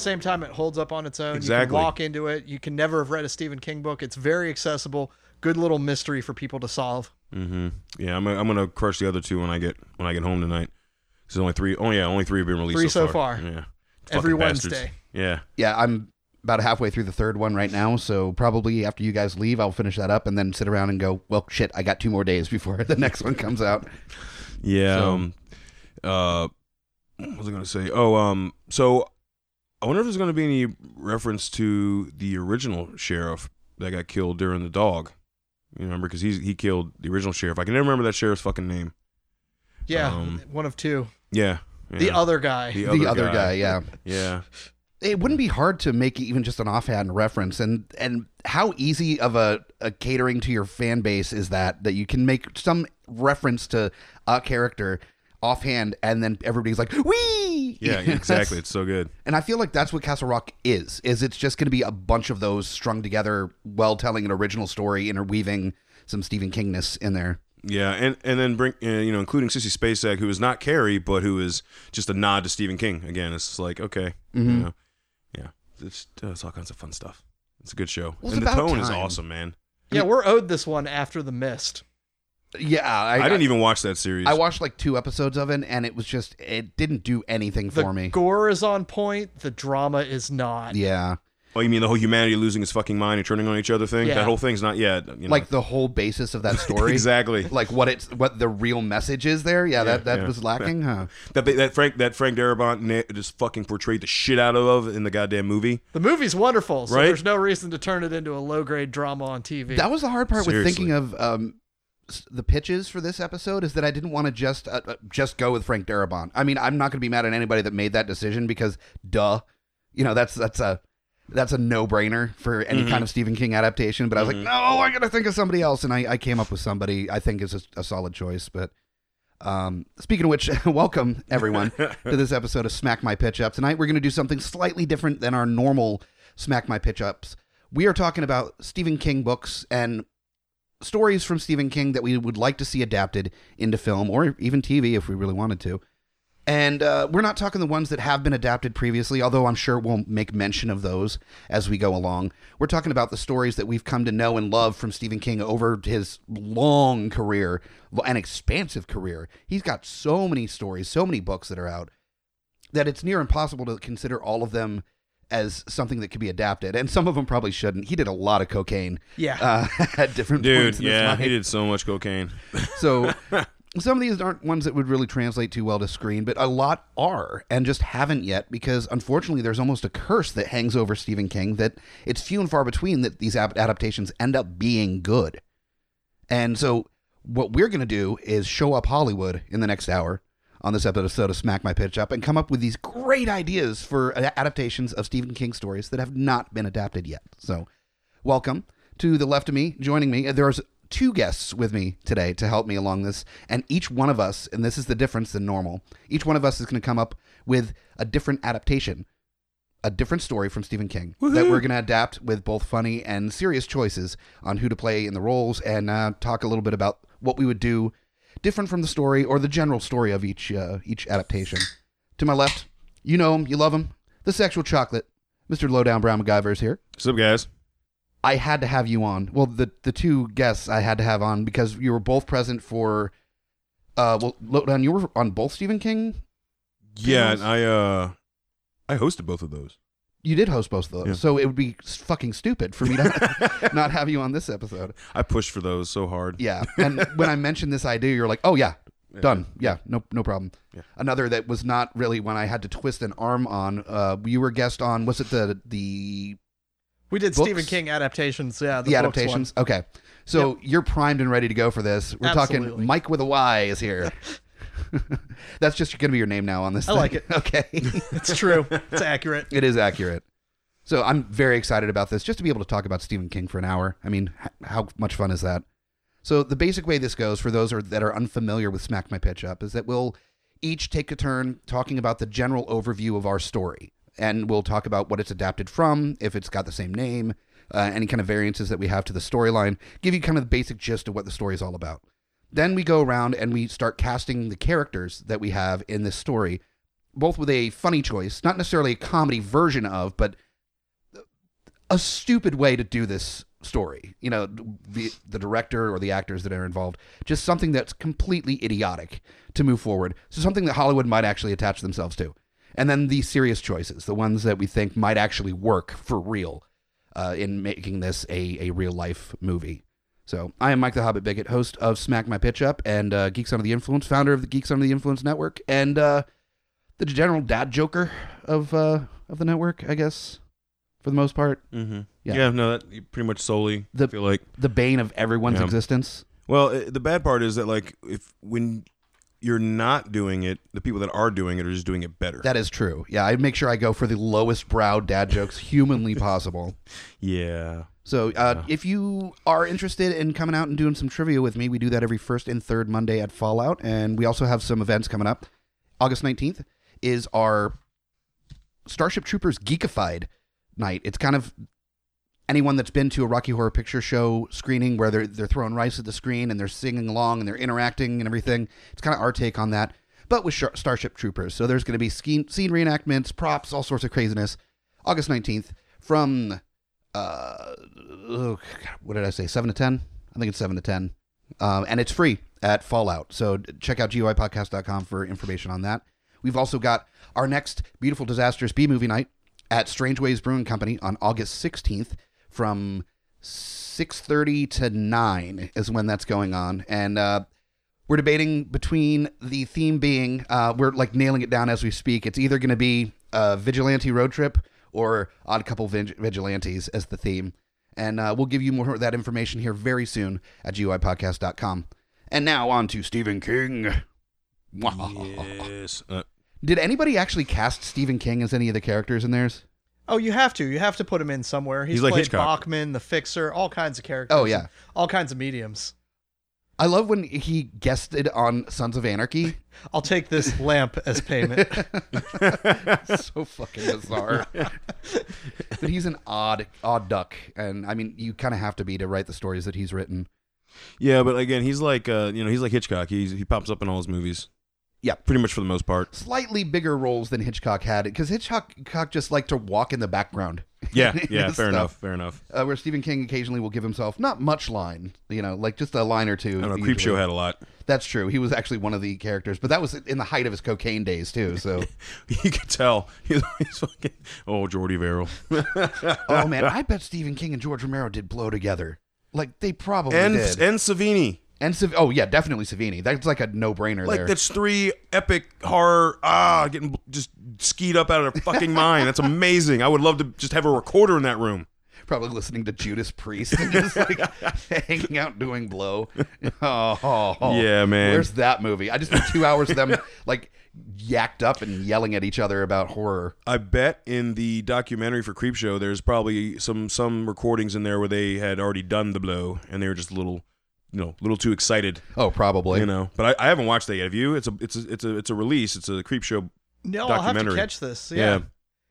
The same time it holds up on its own you Exactly. can walk into it you can never have read a stephen king book it's very accessible good little mystery for people to solve Mm-hmm. Yeah, I'm, I'm gonna crush the other two when I get when I get home tonight. There's only three. Oh yeah, only three have been released. Three so so far. far. Yeah. Every Fucking bastards. Wednesday. Yeah. Yeah, I'm about halfway through the third one right now, so probably after you guys leave, I'll finish that up and then sit around and go, well, shit, I got two more days before the next one comes out. Yeah. So- Um, uh, what was I gonna say? Oh, um, so I wonder if there's gonna be any reference to the original sheriff that got killed during the dog. You remember? Because he's he killed the original sheriff. I can never remember that sheriff's fucking name. yeah Um, one of two Yeah. the other guy The the other guy, yeah. Yeah. It wouldn't be hard to make even just an offhand reference, and and how easy of a, a catering to your fan base is that that you can make some reference to a character offhand, and then everybody's like, "Wee!" Yeah. Exactly. It's so good. And I feel like that's what Castle Rock is. Is it's just going to be a bunch of those strung together, well telling an original story, interweaving some Stephen Kingness in there. Yeah, and and then bring uh, you know including Sissy Spacek, who is not Carrie, but who is just a nod to Stephen King. Again, it's like okay, Mhm. you know, yeah, it's, it's all kinds of fun stuff. It's a good show, Well, and the about tone is awesome, man. yeah we're owed this one after the mist Yeah, I, I, didn't even watch that series. I watched like two episodes of it, and it was just it didn't do anything the for me. The gore is on point the drama is not yeah, oh, you mean the whole humanity losing its fucking mind and turning on each other thing? Yeah. That whole thing's not yet. You know. like the whole basis of that story. exactly. Like what it's what the real message is there. Yeah, that that yeah. was lacking. Huh? That that Frank that Frank Darabont just fucking portrayed the shit out of in the goddamn movie. the movie's wonderful so Right? there's no reason to turn it into a low grade drama on tv That was the hard part with thinking of um, s- the pitches for this episode is that I didn't want to just uh, uh, just go with Frank Darabont. I mean, I'm not going to be mad at anybody that made that decision because, duh, you know that's that's a that's a no brainer for any kind of Stephen King adaptation. But I was like, no, I got to think of somebody else, and I, I came up with somebody I think is a, a solid choice. But um, speaking of which, welcome everyone to this episode of Smack My Pitch Up. Tonight we're going to do something slightly different than our normal Smack My Pitch Ups. We are talking about Stephen King books and stories from Stephen King that we would like to see adapted into film or even TV if we really wanted to. And uh, we're not talking the ones that have been adapted previously, although I'm sure we'll make mention of those as we go along. We're talking about the stories that we've come to know and love from Stephen King over his long career, an expansive career. He's got so many stories, so many books that are out, that it's near impossible to consider all of them as something that could be adapted. And some of them probably shouldn't. He did a lot of cocaine yeah uh, at different Dude, points in yeah, life. he did so much cocaine. So some of these aren't ones that would really translate too well to screen, but a lot are and just haven't yet because unfortunately there's almost a curse that hangs over Stephen King that it's few and far between that these adaptations end up being good. And so what we're going to do is show up Hollywood in the next hour on this episode of Smack My Pitch Up and come up with these great ideas for adaptations of Stephen King stories that have not been adapted yet. So welcome to the left of me joining me there's two guests with me today to help me along this and each one of us and this is the difference than normal each one of us is going to come up with a different adaptation a different story from stephen king that we're going to adapt with both funny and serious choices on who to play in the roles and uh, talk a little bit about what we would do different from the story or the general story of each uh, each adaptation to my left you know him you love him the sexual chocolate mr lowdown brown macgyver is here What's up, guys? I had to have you on. Well, the the two guests I had to have on because you were both present for. Uh, well, Lowdown, you were on both Stephen King. Yeah, Panels? I uh, I hosted both of those. You did host both of those, Yeah. so it would be fucking stupid for me to not have you on this episode. I pushed for those so hard. Yeah, and when I mentioned this idea, you're like, "Oh yeah, done. Yeah, no, no problem." Yeah. Another that was not really when I had to twist an arm on. Uh, you were guest on. Was it the the We did Books? Stephen King adaptations. Yeah, the, books adaptations? Okay, so you're primed and ready to go for this. We're talking Mike with a Y is here. That's just going to be your name now on this. I like it. Okay. It's true. It's accurate. It is accurate. So I'm very excited about this, just to be able to talk about Stephen King for an hour. I mean, h- how much fun is that? So the basic way this goes, for those are, that are unfamiliar with Smack My Pitch Up, is that we'll each take a turn talking about the general overview of our story, and we'll talk about what it's adapted from, if it's got the same name, uh, any kind of variances that we have to the storyline, give you kind of the basic gist of what the story is all about. Then we go around and we start casting the characters that we have in this story, both with a funny choice, not necessarily a comedy version of, but a stupid way to do this story. You know, the the director or the actors that are involved, just something that's completely idiotic to move forward. So something that Hollywood might actually attach themselves to. And then the serious choices, the ones that we think might actually work for real uh, in making this a, a real life movie. So I am Mike the Hobbit Bigot, host of Smack My Pitch Up and uh, Geeks Under the Influence, founder of the Geeks Under the Influence Network, and uh, the general dad joker of uh, of the network, I guess, for the most part. Mm-hmm. Yeah. Yeah. no, that pretty much solely The- feel like. The bane of everyone's Yeah. existence. Well, the bad part is that like if when you're not doing it, the people that are doing it are just doing it better. That is true. Yeah, I make sure I go for the lowest brow dad jokes humanly possible. yeah. So, uh, if you are interested in coming out and doing some trivia with me, we do that every first and third Monday at Fallout, and we also have some events coming up. August nineteenth is our Starship Troopers Geekified night. It's kind of anyone that's been to a Rocky Horror Picture Show screening where they're they're throwing rice at the screen and they're singing along and they're interacting and everything. It's kind of our take on that, but with Starship Troopers. So there's going to be ski- scene reenactments, props, all sorts of craziness. August nineteenth from uh, oh, what did I say? Seven to ten? I think it's seven to ten, um, and it's free at Fallout. So check out GUIPodcast.com for information on that. We've also got our next beautiful disastrous B movie night at Strangeways Brewing Company on August sixteenth from six thirty to nine is when that's going on, and uh, we're debating between the theme being uh, we're like nailing it down as we speak. It's either going to be a vigilante road trip or odd couple vigilantes as the theme. And uh, we'll give you more of that information here very soon at GUIPodcast.com. And now on to Stephen King. Yes. Uh, Did anybody actually cast Stephen King as any of the characters in theirs? Oh, you have to. You have to put him in somewhere. He's, He's like played Hitchcock. Bachman, the Fixer, all kinds of characters. Oh, yeah. all kinds of mediums. I love when he guested on Sons of Anarchy. I'll take this lamp as payment. so fucking bizarre. but he's an odd, odd duck, and I mean, you kind of have to be to write the stories that he's written. yeah, but again, he's like uh, you know, he's like Hitchcock. He's he pops up in all his movies. Yeah. Pretty much for the most part. Slightly bigger roles than Hitchcock had, because Hitchcock Hitchcock just liked to walk in the background. Yeah, yeah, fair stuff. enough, fair enough. Uh, where Stephen King occasionally will give himself not much line, you know, like just a line or two. I don't know, usually. Creepshow had a lot. That's true. He was actually one of the characters, but that was in the height of his cocaine days too. So, You could tell. He's, he's fucking oh Jordy Verrill. oh man, I bet Stephen King and George Romero did blow together. Like they probably and did. and Savini. And Sav- oh yeah, definitely Savini. That's like a no brainer Like there. that's three epic horror. Ah, getting just skied up out of their fucking mind. That's amazing. I would love to just have a recorder in that room. Probably listening to Judas Priest and just like hanging out doing blow. Oh, oh, oh. Yeah, man. Where's that movie? I just need two hours of them like yacked up and yelling at each other about horror. I bet in the documentary for Creepshow, there's probably some some recordings in there where they had already done the blow and they were just a little, you know, a little too excited, Oh, probably. you know. But I, I haven't watched that yet. Have you? It's a it's a it's a it's a release. It's a Creepshow. no, I'll have to Documentary. catch this. Yeah. Yeah.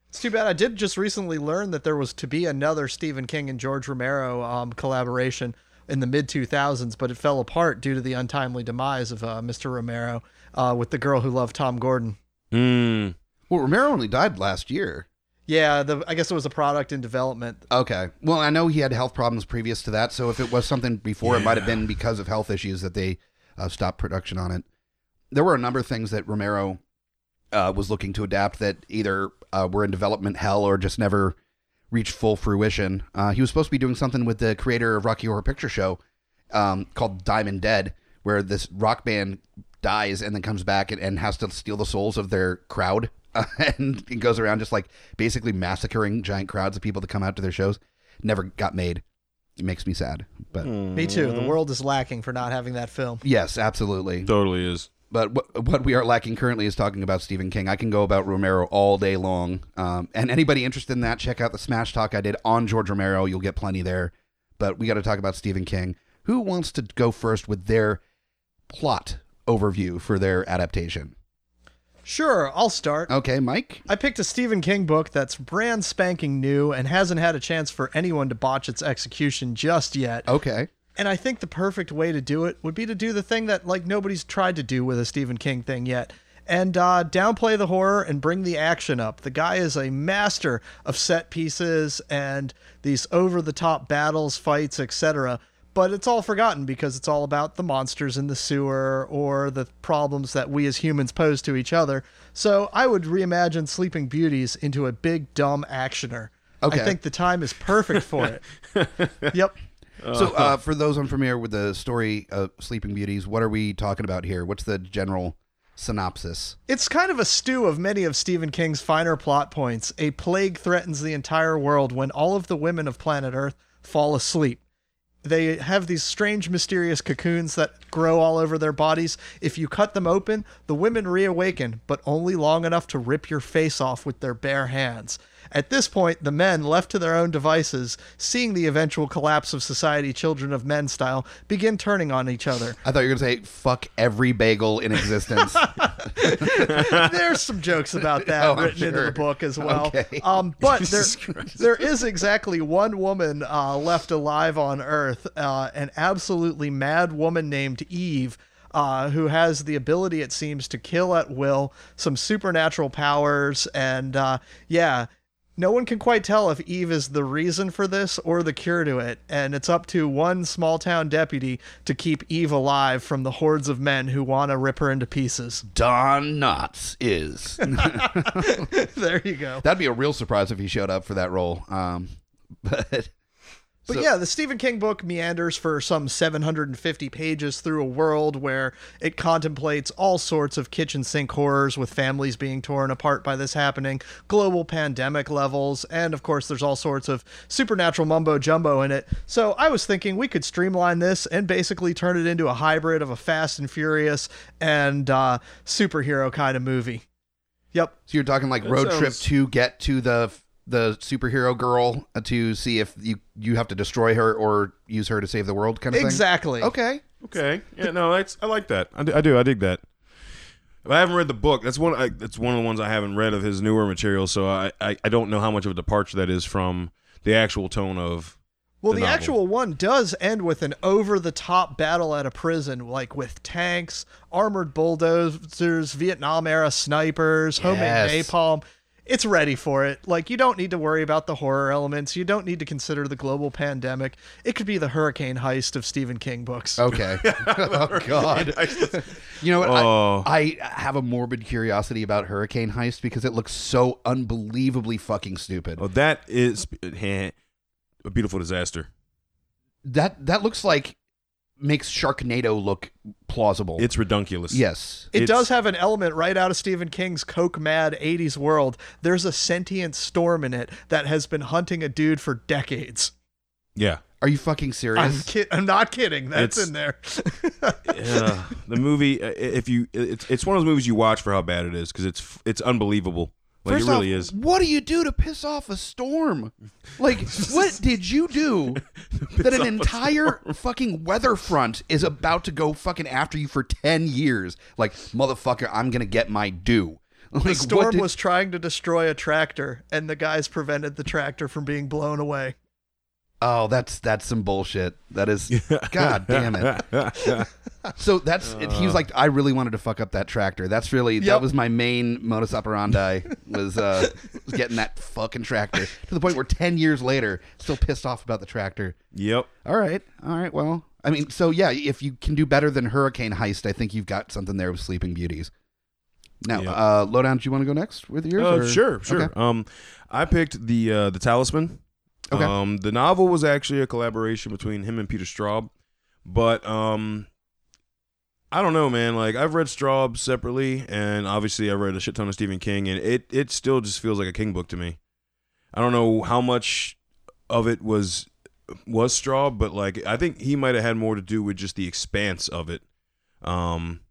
It's too bad. I did just recently learn that there was to be another Stephen King and George Romero um, collaboration in the mid 2000s, but it fell apart due to the untimely demise of uh, Mr. Romero uh, with the girl who loved Tom Gordon. Mm. Well, Romero only died last year. Yeah, the, I guess it was a product in development. Okay. Well, I know he had health problems previous to that, so if it was something before, it might have been because of health issues that they uh, stopped production on it. There were a number of things that Romero uh, was looking to adapt that either uh, were in development hell or just never reached full fruition. Uh, he was supposed to be doing something with the creator of Rocky Horror Picture Show um, called Diamond Dead, where this rock band dies and then comes back and, and has to steal the souls of their crowd. and it goes around just like basically massacring giant crowds of people that come out to their shows. Never got made. It makes me sad. But Me too. The world is lacking for not having that film. yes, absolutely. Totally is. But what, what we are lacking currently is talking about Stephen King. I can go about Romero all day long. Um, and anybody interested in that, check out the Smash Talk I did on George Romero. You'll get plenty there. But we got to talk about Stephen King. Who wants to go first with their plot overview for their adaptation? Sure, I'll start. Okay, Mike. I picked a Stephen King book that's brand spanking new and hasn't had a chance for anyone to botch its execution just yet. Okay. And I think the perfect way to do it would be to do the thing that like nobody's tried to do with a Stephen King thing yet. And uh, downplay the horror and bring the action up. The guy is a master of set pieces and these over the top battles, fights, etc. But it's all forgotten because it's all about the monsters in the sewer or the problems that we as humans pose to each other. So I would reimagine Sleeping Beauties into a big, dumb actioner. Okay. I think the time is perfect for it. yep. So, uh, for those unfamiliar with the story of Sleeping Beauties, what are we talking about here? What's the general synopsis? It's kind of a stew of many of Stephen King's finer plot points. A plague threatens the entire world when all of the women of planet Earth fall asleep. They have these strange, mysterious cocoons that grow all over their bodies. If you cut them open, the women reawaken, but only long enough to rip your face off with their bare hands. At this point, the men, left to their own devices, seeing the eventual collapse of society, children of men style, begin turning on each other. I thought you were going to say, fuck every bagel in existence. There's some jokes about that Oh, written into the book as well. Okay. Um, but there, there is exactly one woman uh, left alive on Earth, uh, an absolutely mad woman named Eve. Uh, who has the ability, it seems, to kill at will, some supernatural powers, and uh, yeah, no one can quite tell if Eve is the reason for this or the cure to it, and it's up to one small town deputy to keep Eve alive from the hordes of men who want to rip her into pieces. Don Knotts is. there you go. That'd be a real surprise if he showed up for that role. Um, but But So- yeah, the Stephen King book meanders for some 750 pages through a world where it contemplates all sorts of kitchen sink horrors with families being torn apart by this happening, global pandemic levels, and of course, there's all sorts of supernatural mumbo jumbo in it. So I was thinking we could streamline this and basically turn it into a hybrid of a Fast and Furious and uh, superhero kind of movie. Yep. so you're talking like That road trip to get to the the superhero girl to see if you you have to destroy her or use her to save the world kind of Exactly. thing. Okay. Okay. Yeah. No, that's I like that. I do. I, do, I dig that. But I haven't read the book. That's one. I, that's one of the ones I haven't read of his newer material. So I, I, I don't know how much of a departure that is from the actual tone of. Well, the the, actual one does end with an over the top battle at a prison, like with tanks, armored bulldozers, Vietnam era snipers, homemade napalm. It's ready for it. Like, you don't need to worry about the horror elements. You don't need to consider the global pandemic. It could be the hurricane heist of Stephen King books. Okay. oh God. You know what? Oh. I, I have a morbid curiosity about Hurricane Heist because it looks so unbelievably fucking stupid. Oh, that is eh, a beautiful disaster. That that looks like makes Sharknado look plausible. It's redunculous. yes. It It's- does have an element right out of Stephen King's Coke Mad 80s world. There's a sentient storm in it that has been hunting a dude for decades. Yeah. Are you fucking serious? I'm, kid- I'm not kidding. That's It's- in there. Yeah. the movie, uh, if you, it's it's one of those movies you watch for how bad it is because it's it's unbelievable. Like First it really off, is. What do you do to piss off a storm? Like, what did you do that an entire fucking weather front is about to go fucking after you for 10 years? Like, motherfucker, I'm going to get my due. Like, The storm did- was trying to destroy a tractor, and the guys prevented the tractor from being blown away. Oh, that's that's some bullshit. That is God damn it. So that's he was like I really wanted to fuck up that tractor. That's really that was my main modus operandi was uh was getting that fucking tractor to the point where 10 years later still pissed off about the tractor. Yep. All right. All right. Well, I mean, so yeah, if you can do better than Hurricane Heist, I think you've got something there with Sleeping Beauties. Now, Yeah. uh, lowdown. Do you want to go next with yours? Uh, sure, sure. Okay. Um, I picked the uh, the Talisman. Okay. Um, the novel was actually a collaboration between him and Peter Straub, but um, I don't know, man. Like I've read Straub separately, and obviously I read a shit ton of Stephen King, and it it still just feels like a King book to me. I don't know how much of it was was Straub, but like I think he might have had more to do with just the expanse of it, um,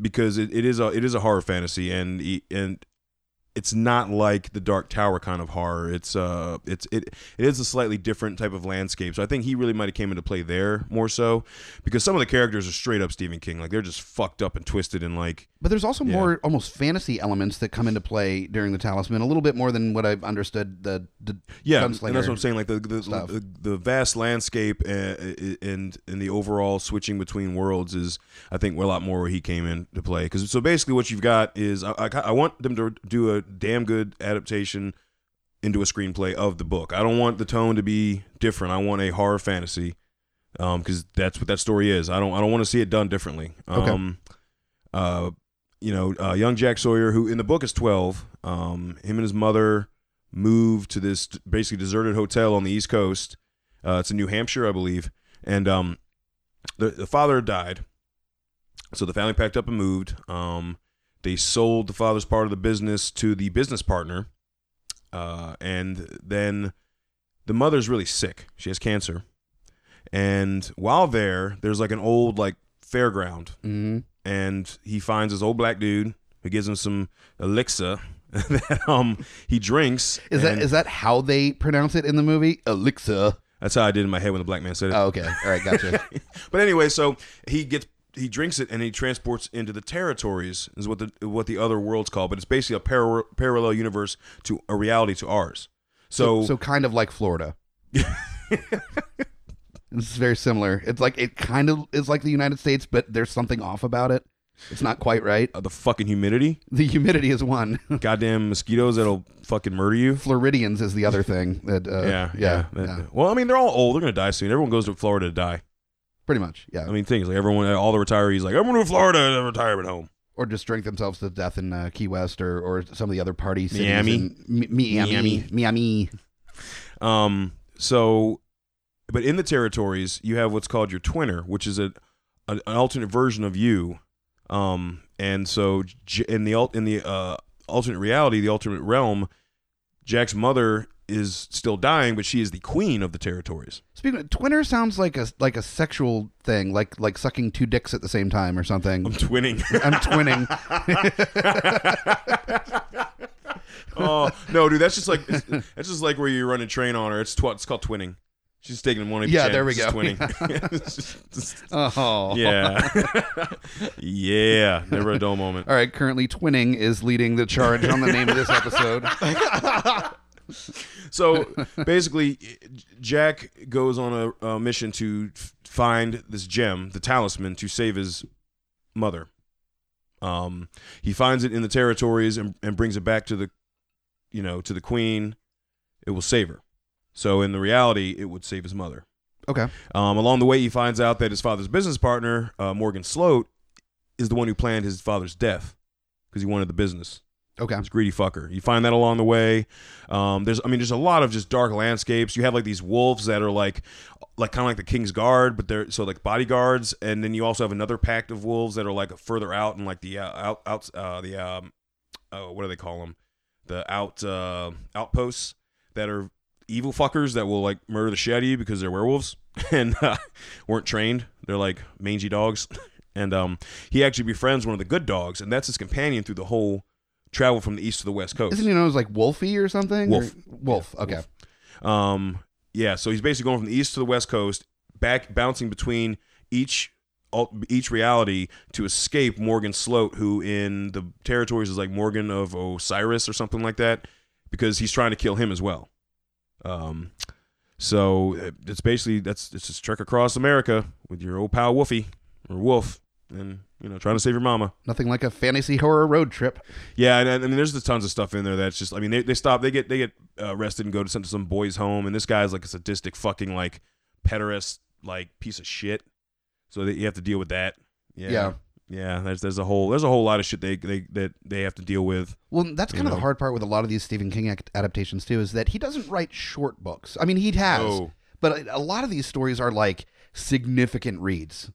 because it, it is a it is a horror fantasy, and he- and it's not like the Dark Tower kind of horror. It's uh, it's it it is a slightly different type of landscape. So I think he really might have came into play there more so, because some of the characters are straight up Stephen King. Like they're just fucked up and twisted and like But there's also Yeah. more almost fantasy elements that come into play during the Talisman, a little bit more than what I've understood the, the yeah, and that's what I'm saying. Like the the, the, the vast landscape and, and and the overall switching between worlds is, I think, a lot more where he came into play. Because so basically, what you've got is I, I, I want them to do a damn good adaptation into a screenplay of the book. I don't want the tone to be different. I want a horror fantasy, because that's what that story is. I don't I don't want to see it done differently. Okay. Um, uh, you know, uh, young Jack Sawyer, who in the book is twelve. Um, him and his mother moved to this basically deserted hotel on the East Coast. Uh, it's in New Hampshire, I believe, and um, the the father died, so the family packed up and moved. Um, they sold the father's part of the business to the business partner, uh, and then the mother's really sick. She has cancer, and while there, there's like an old like fairground, Mhm. and he finds this old black dude who gives him some elixir that um he drinks. Is that is that how they pronounce it in the movie? Elixir. that's how I did in my head when the black man said it. Oh, okay. All right, gotcha. but anyway, so he gets he drinks it and he transports into the territories is what the what the other worlds call, but it's basically a par- parallel universe to a reality to ours. So, so kind of like Florida. This is very similar. It's like it kind of is like the United States, but there's something off about it. It's not quite right. uh, the fucking humidity, The humidity is one. goddamn mosquitoes that'll fucking murder you. Floridians is the other thing. That uh, yeah, yeah, that- yeah, Well, I mean, they're all old. They're gonna die soon. Everyone goes to Florida to die. Pretty much. Yeah, I mean, things like everyone, all the retirees, like I'm going to Florida, a retirement home. or just drink themselves to death in uh, Key West or or some of the other party cities. Miami. in- Mi- Miami, Miami. Miami. Um, so, but in the territories, you have what's called your twinner, which is a, an alternate version of you. Um, and so J- in the in the uh, alternate reality, the alternate realm, Jack's mother is still dying, but she is the queen of the territories. Speaking of twinner, sounds like a like a sexual thing, like like sucking two dicks at the same time or something. I'm twinning. I'm twinning. oh no, dude, that's just like that's just like where you run a train on her. It's tw- it's called twinning. She's taking one. Yeah, there we go. Twinning. It's just- just- Oh, yeah, yeah. Never a dull moment. All right, currently twinning is leading the charge on the name of this episode. So basically, Jack goes on a, a mission to f- find this gem, the talisman, to save his mother. Um, he finds it in the territories and, and brings it back to the, you know, to the queen. It will save her. So in the reality, it would save his mother. Okay. Um, along the way, he finds out that his father's business partner, uh, Morgan Sloat, is the one who planned his father's death because he wanted the business. Okay. He's a greedy fucker. You find that along the way. Um, there's, I mean, there's a lot of just dark landscapes. You have like these wolves that are like, like kind of like the king's guard, but they're so like bodyguards. And then you also have another pack of wolves that are like further out and like the uh, out, out, uh, the um, oh, what do they call them? The out, uh, outposts that are evil fuckers that will like murder the shit out of you because they're werewolves and uh, weren't trained. They're like mangy dogs. And um, he actually befriends one of the good dogs, and that's his companion through the whole travel from the east to the west coast. Isn't he known as like Wolfie or something? Wolf. Or- Wolf. Yeah, okay. Wolf. Um, yeah, so he's basically going from the east to the west coast, back bouncing between each each reality to escape Morgan Sloat, who in the territories is like Morgan of Osiris or something like that, because he's trying to kill him as well. Um, so uh, it's basically that's it's just trek across America with your old pal Wolfie or Wolf, and you know trying to save your mama. Nothing like a fantasy horror road trip. Yeah, and, and I mean, there's the tons of stuff in there that's just. I mean, they, they stop, they get they get uh, arrested and go to some, to some boy's home, and this guy's like a sadistic fucking like pederast like piece of shit. So that you have to deal with that. Yeah, Yeah. Yeah, there's there's a whole there's a whole lot of shit they they that they have to deal with. Well, that's kind of know? the hard part with a lot of these Stephen King adaptations too, is that he doesn't write short books. I mean, he has, Oh. but a a lot of these stories are like significant reads.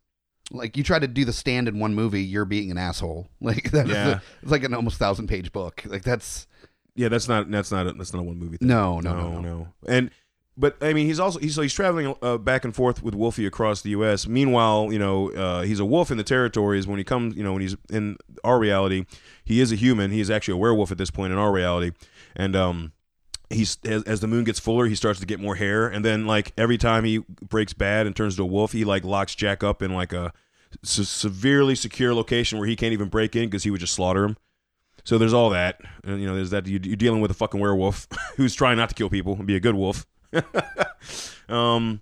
Like you try to do the stand in one movie, you're being an asshole. Like that's Yeah. it's like an almost thousand page book. Like that's Yeah, that's not that's not a, that's not a one movie thing. no, no, no, no, no. no. And but I mean, he's also he's so he's traveling uh, back and forth with Wolfie across the U.S. Meanwhile, you know, uh, he's a wolf in the territories. When he comes, you know, when he's in our reality, he is a human. He is actually a werewolf at this point in our reality, and um. He's as, as the moon gets fuller, he starts to get more hair, and then like every time he breaks bad and turns to a wolf, he like locks Jack up in like a se- severely secure location where he can't even break in because he would just slaughter him. So there's all that, and you know, there's that you- you're dealing with a fucking werewolf who's trying not to kill people and be a good wolf. um,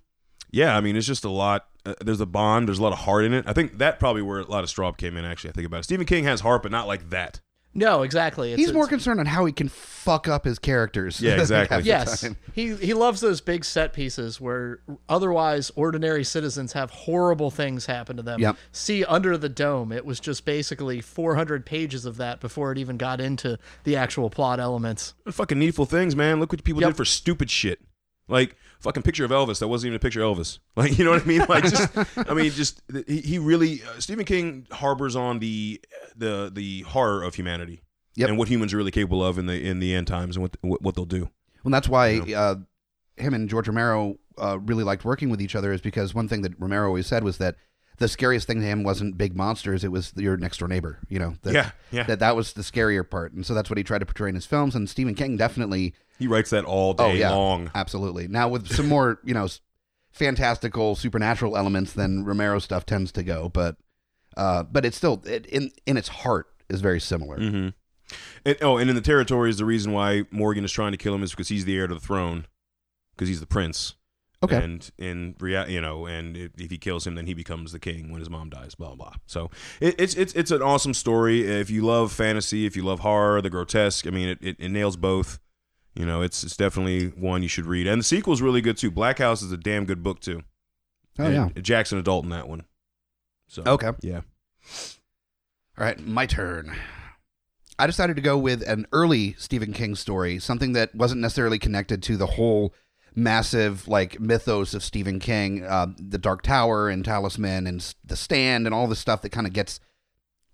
yeah, I mean, it's just a lot. Uh, there's a bond. There's a lot of heart in it. I think that probably where a lot of Straub came in. Actually, I think about it. Stephen King has heart, but not like that. No, exactly. It's, He's more it's- concerned on how he can fuck up his characters. Yeah, exactly. half the Yes, time. he he loves those big set pieces where otherwise ordinary citizens have horrible things happen to them. Yep. See, Under the Dome, it was just basically 400 pages of that before it even got into the actual plot elements. fucking needful things, man. Look what people Yep. did for stupid shit. Like fucking picture of Elvis that wasn't even a picture of Elvis. Like you know what I mean? Like just I mean just he, he really uh, Stephen King harbors on the the the horror of humanity Yep. and what humans are really capable of in the in the end times and what what, what they'll do. Well, that's why uh, him and George Romero uh, really liked working with each other, is because one thing that Romero always said was that the scariest thing to him wasn't big monsters; it was your next door neighbor. You know, that, Yeah, yeah. that that was the scarier part, and so that's what he tried to portray in his films. And Stephen King definitely, He writes that all day oh day yeah, long. absolutely. Now with some more, you know, fantastical supernatural elements than Romero stuff tends to go, but uh, but it's still it, in in its heart is very similar. Mm-hmm. And, oh, and in the territories, the reason why Morgan is trying to kill him is because he's the heir to the throne, because he's the prince. Okay. And in rea- you know, and if, if he kills him, then he becomes the king when his mom dies. Blah blah. blah. So it, it's it's it's an awesome story. If you love fantasy, if you love horror, the grotesque, I mean, it, it, it nails both. You know, it's it's definitely one you should read. And the sequel's really good too. Black House is a damn good book too. Oh And yeah. Jackson adult in that one. So Okay. yeah. All right, my turn. I decided to go with an early Stephen King story, something that wasn't necessarily connected to the whole massive like mythos of Stephen King, uh, the Dark Tower and Talisman and the Stand and all the stuff that kind of gets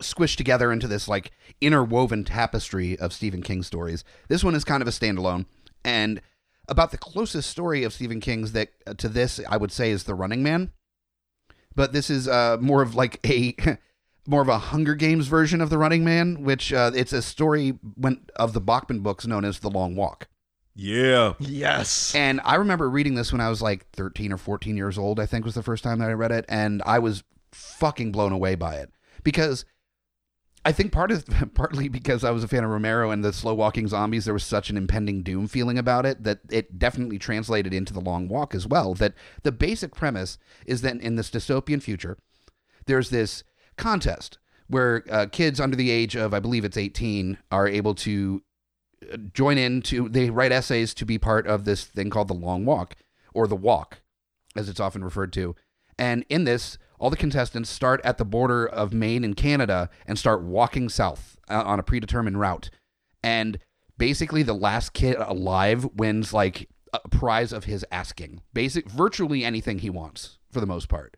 squished together into this like interwoven tapestry of Stephen King stories. This one is kind of a standalone and about the closest story of Stephen King's that uh, to this I would say is The Running Man. But this is uh, more of like a more of a Hunger Games version of The Running Man, which uh, it's a story when, of the Bachman books known as The Long Walk. Yeah. Yes. And I remember reading this when I was like 13 or 14 years old, I think was the first time that I read it. And I was fucking blown away by it because I think part of partly because I was a fan of Romero and the slow walking zombies, there was such an impending doom feeling about it that it definitely translated into the long walk as well. That the basic premise is that in this dystopian future, there's this contest where uh, kids under the age of, I believe it's 18, are able to uh, join in to, they write essays to be part of this thing called the long walk or the walk, as it's often referred to. And in this, all the contestants start at the border of Maine and Canada and start walking south uh, on a predetermined route. And basically, the last kid alive wins like a prize of his asking. Basic, virtually anything he wants for the most part.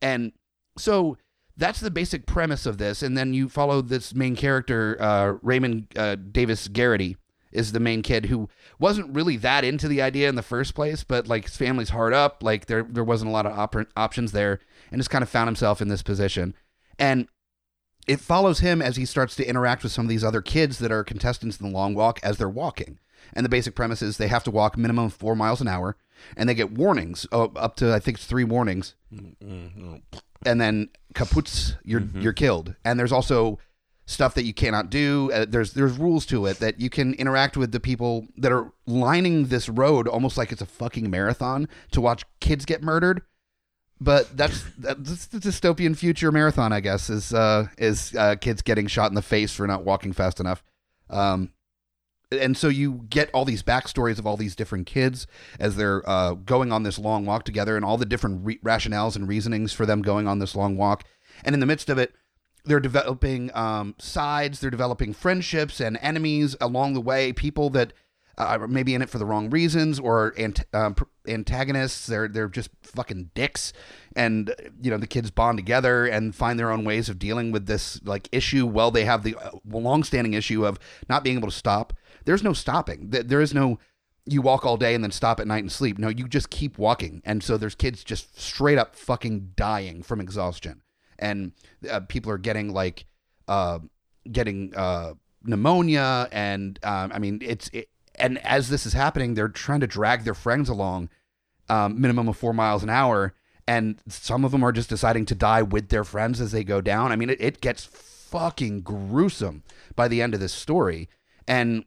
And so that's the basic premise of this. And then you follow this main character, uh, Raymond uh, Davis Garraty, is the main kid who wasn't really that into the idea in the first place, but like his family's hard up, like there there wasn't a lot of op- options there, and just kind of found himself in this position. And it follows him as he starts to interact with some of these other kids that are contestants in the long walk as they're walking. And the basic premise is they have to walk minimum four miles an hour, and they get warnings uh, up to I think it's three warnings and then kaputs, you're you're killed. And there's also stuff that you cannot do. Uh, there's there's rules to it that you can interact with the people that are lining this road almost like it's a fucking marathon to watch kids get murdered. But that's that's the dystopian future marathon, I guess, is uh, is uh, kids getting shot in the face for not walking fast enough. Um, and so you get all these backstories of all these different kids as they're uh, going on this long walk together and all the different re- rationales and reasonings for them going on this long walk and in the midst of it they're developing um, sides, they're developing friendships and enemies along the way. People that uh, are maybe in it for the wrong reasons or ant- um, antagonists. They're they're just fucking dicks, and you know the kids bond together and find their own ways of dealing with this like issue. Well, they have the uh, long-standing issue of not being able to stop. There's no stopping. There is no you walk all day and then stop at night and sleep. No, you just keep walking. And so there's kids just straight up fucking dying from exhaustion. And uh, people are getting like, uh, getting uh, pneumonia. And um, I mean, it's, it, and as this is happening, they're trying to drag their friends along, um, minimum of four miles an hour. And some of them are just deciding to die with their friends as they go down. I mean, it, it gets fucking gruesome by the end of this story. And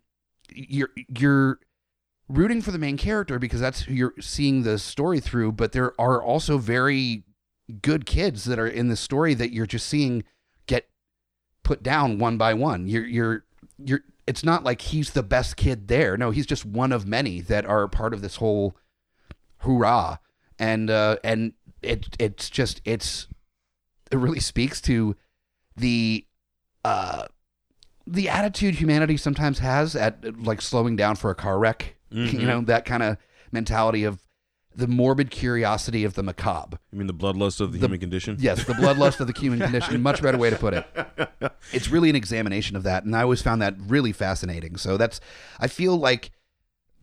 you're, you're, rooting for the main character because that's who you're seeing the story through but there are also very good kids that are in the story that you're just seeing get put down one by one. You're you're you're it's not like he's the best kid there. No he's just one of many that are part of this whole hoorah. And uh and it it's just it's it really speaks to the uh the attitude humanity sometimes has at like slowing down for a car wreck Mhm. you know that kind of mentality of the morbid curiosity of the macabre. You mean the bloodlust of the, The- human condition? yes the bloodlust of the human condition. Much better way to put it. It's really an examination of that and i always found that really fascinating. So that's i feel like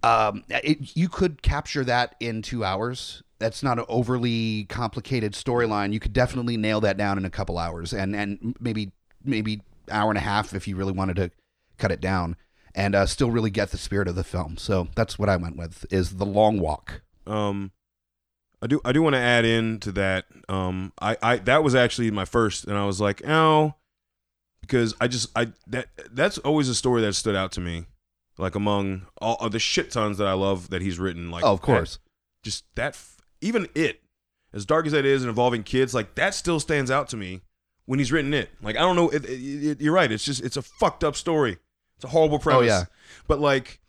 um it, you could capture that in two hours. That's not an overly complicated storyline. You could definitely nail that down in a couple hours and and maybe maybe hour and a half if you really wanted to cut it down and uh, still really get the spirit of the film. So that's what i went with is the long walk um I do I do want to add in to that. Um I, I that was actually my first and I was like, "Oh, because I just I that that's always a story that stood out to me. Like among all of the shit tons that I love that he's written like oh of course that- just that even it as dark as that is and involving kids like that still stands out to me when he's written it. Like I don't know it, it, it- you're right. It's just it's a fucked up story. It's a horrible premise. Oh, yeah. But like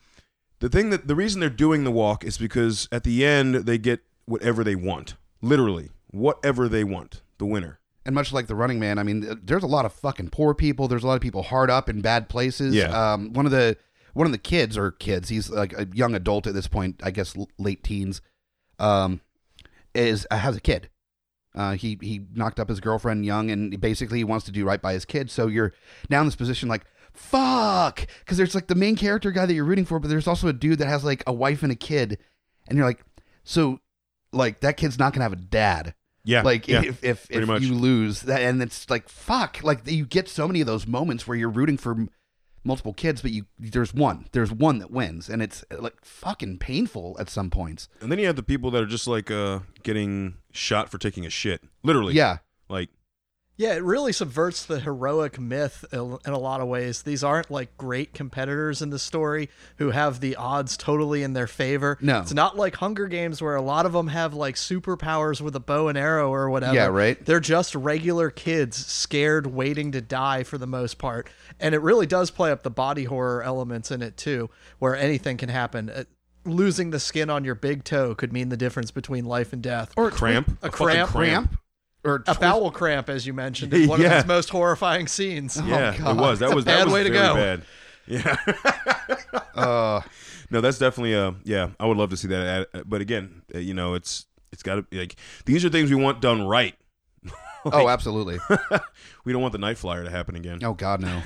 the thing that the reason they're doing the walk is because at the end they get whatever they want. Literally, whatever they want. The winner. And much like the Running Man, I mean, there's a lot of fucking poor people. There's a lot of people hard up in bad places. Yeah. Um, one of the one of the kids or kids, he's like a young adult at this point, I guess late teens, um, is uh, has a kid. Uh, he he knocked up his girlfriend young, and basically he wants to do right by his kid. So you're now in this position like. Fuck, because there's like the main character guy that you're rooting for, but there's also a dude that has like a wife and a kid, and you're like, so, like that kid's not gonna have a dad Yeah. like yeah. if if, if you lose that and it's like fuck like you get so many of those moments where you're rooting for m- multiple kids but you there's one there's one that wins and it's like fucking painful at some points and then you have the people that are just like uh getting shot for taking a shit. Literally. yeah Like Yeah, it really subverts the heroic myth in in a lot of ways. These aren't like great competitors in the story who have the odds totally in their favor. No. It's not like Hunger Games where a lot of them have like superpowers with a bow and arrow or whatever. Yeah, right. They're just regular kids scared, waiting to die for the most part. And it really does play up the body horror elements in it too, where anything can happen. Uh, losing the skin on your big toe could mean the difference between life and death. or cramp. A fucking cramp. cramp or a bowel cramp, as you mentioned, is one Yeah. of his most horrifying scenes. Yeah, God. it was. That It's a was that bad was way to go. bad. Yeah. uh no, that's definitely a yeah. I would love to see that. At, but again, uh, you know, it's it's got to be like these are things we want done right. oh absolutely We don't want the night flier to happen again. oh god no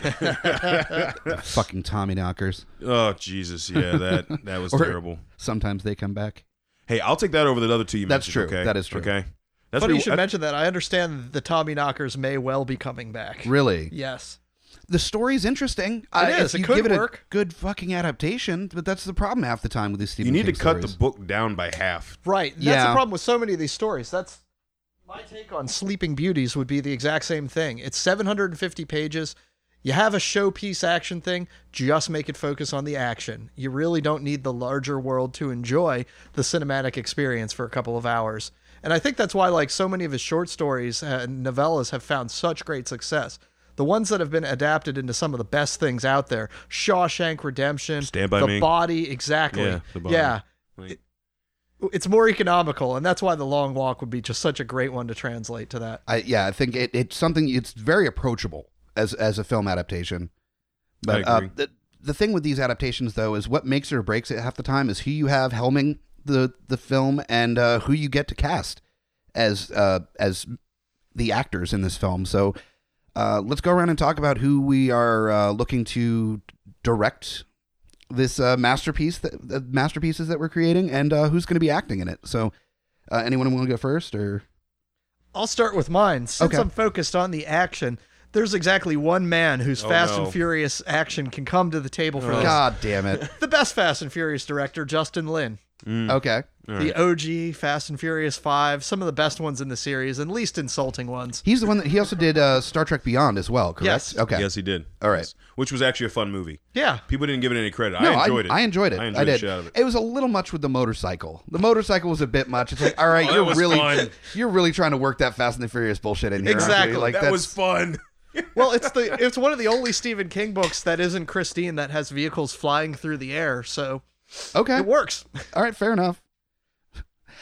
fucking tommyknockers Oh Jesus, yeah, that that was Or- terrible. sometimes they come back Hey, I'll take that over the other two you That's true. Okay, That is true. Okay, that's Funny what you should I- mention that. I understand the Tommyknockers may well be coming back. really Yes. the story's interesting It if is. It you could give it work. a good fucking adaptation but that's the problem half the time with these Stephen You need King to cut stories. the book down by half. Right. That's Yeah. the problem with so many of these stories. That's my take on Sleeping Beauties would be the exact same thing. It's 750 pages. You have a showpiece action thing, just make it focus on the action. You really don't need the larger world to enjoy the cinematic experience for a couple of hours. And I think that's why like so many of his short stories and novellas have found such great success. The ones that have been adapted into some of the best things out there, Shawshank Redemption, Stand By The Me. Body, exactly. Yeah, The Body. Yeah. Like, it's more economical, and that's why the long walk would be just such a great one to translate to that. I yeah, I think it, it's something. It's very approachable as as a film adaptation. But I agree. Uh, the the thing with these adaptations, though, is what makes it or breaks it half the time is who you have helming the the film and uh, who you get to cast as uh, as the actors in this film. So uh, let's go around and talk about who we are uh, looking to direct this uh, masterpiece, that, the masterpieces that we're creating, and uh, who's going to be acting in it. So, uh, anyone want to go first, or I'll start with mine. Since Okay. I'm focused on the action, there's exactly one man whose Oh, Fast no. and Furious action can come to the table for Oh. this. God damn it? The best Fast and Furious director, Justin Lin. Mm. Okay. All The. OG Fast and Furious 5, some of the best ones in the series, and least insulting ones. He's the one that he also did uh, Star Trek Beyond as well, correct? Yes. Okay. Yes, he did. All right. Yes. Which was actually a fun movie. Yeah. People didn't give it any credit. No, I enjoyed it. I enjoyed it. I I, enjoyed the did. shit out of it. was a little much with the motorcycle. The motorcycle was a bit much. It's like, all right, Oh, you're really, fun. you're really trying to work that Fast and the Furious bullshit in here. Exactly. Like that that's, was fun. Well, it's the it's one of the only Stephen King books that isn't Christine that has vehicles flying through the air, so okay. it works. All right, fair enough.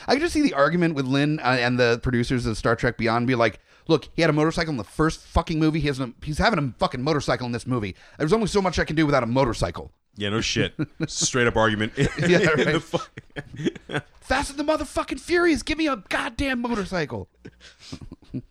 I can just see the argument with Lin uh, and the producers of Star Trek Beyond be like, look, he had a motorcycle in the first fucking movie. He has a, he's having a fucking motorcycle in this movie. There's only so much I can do without a motorcycle. Yeah, no shit. Straight up argument. Yeah, In the right. fu- Fast and the motherfucking Furious, give me a goddamn motorcycle.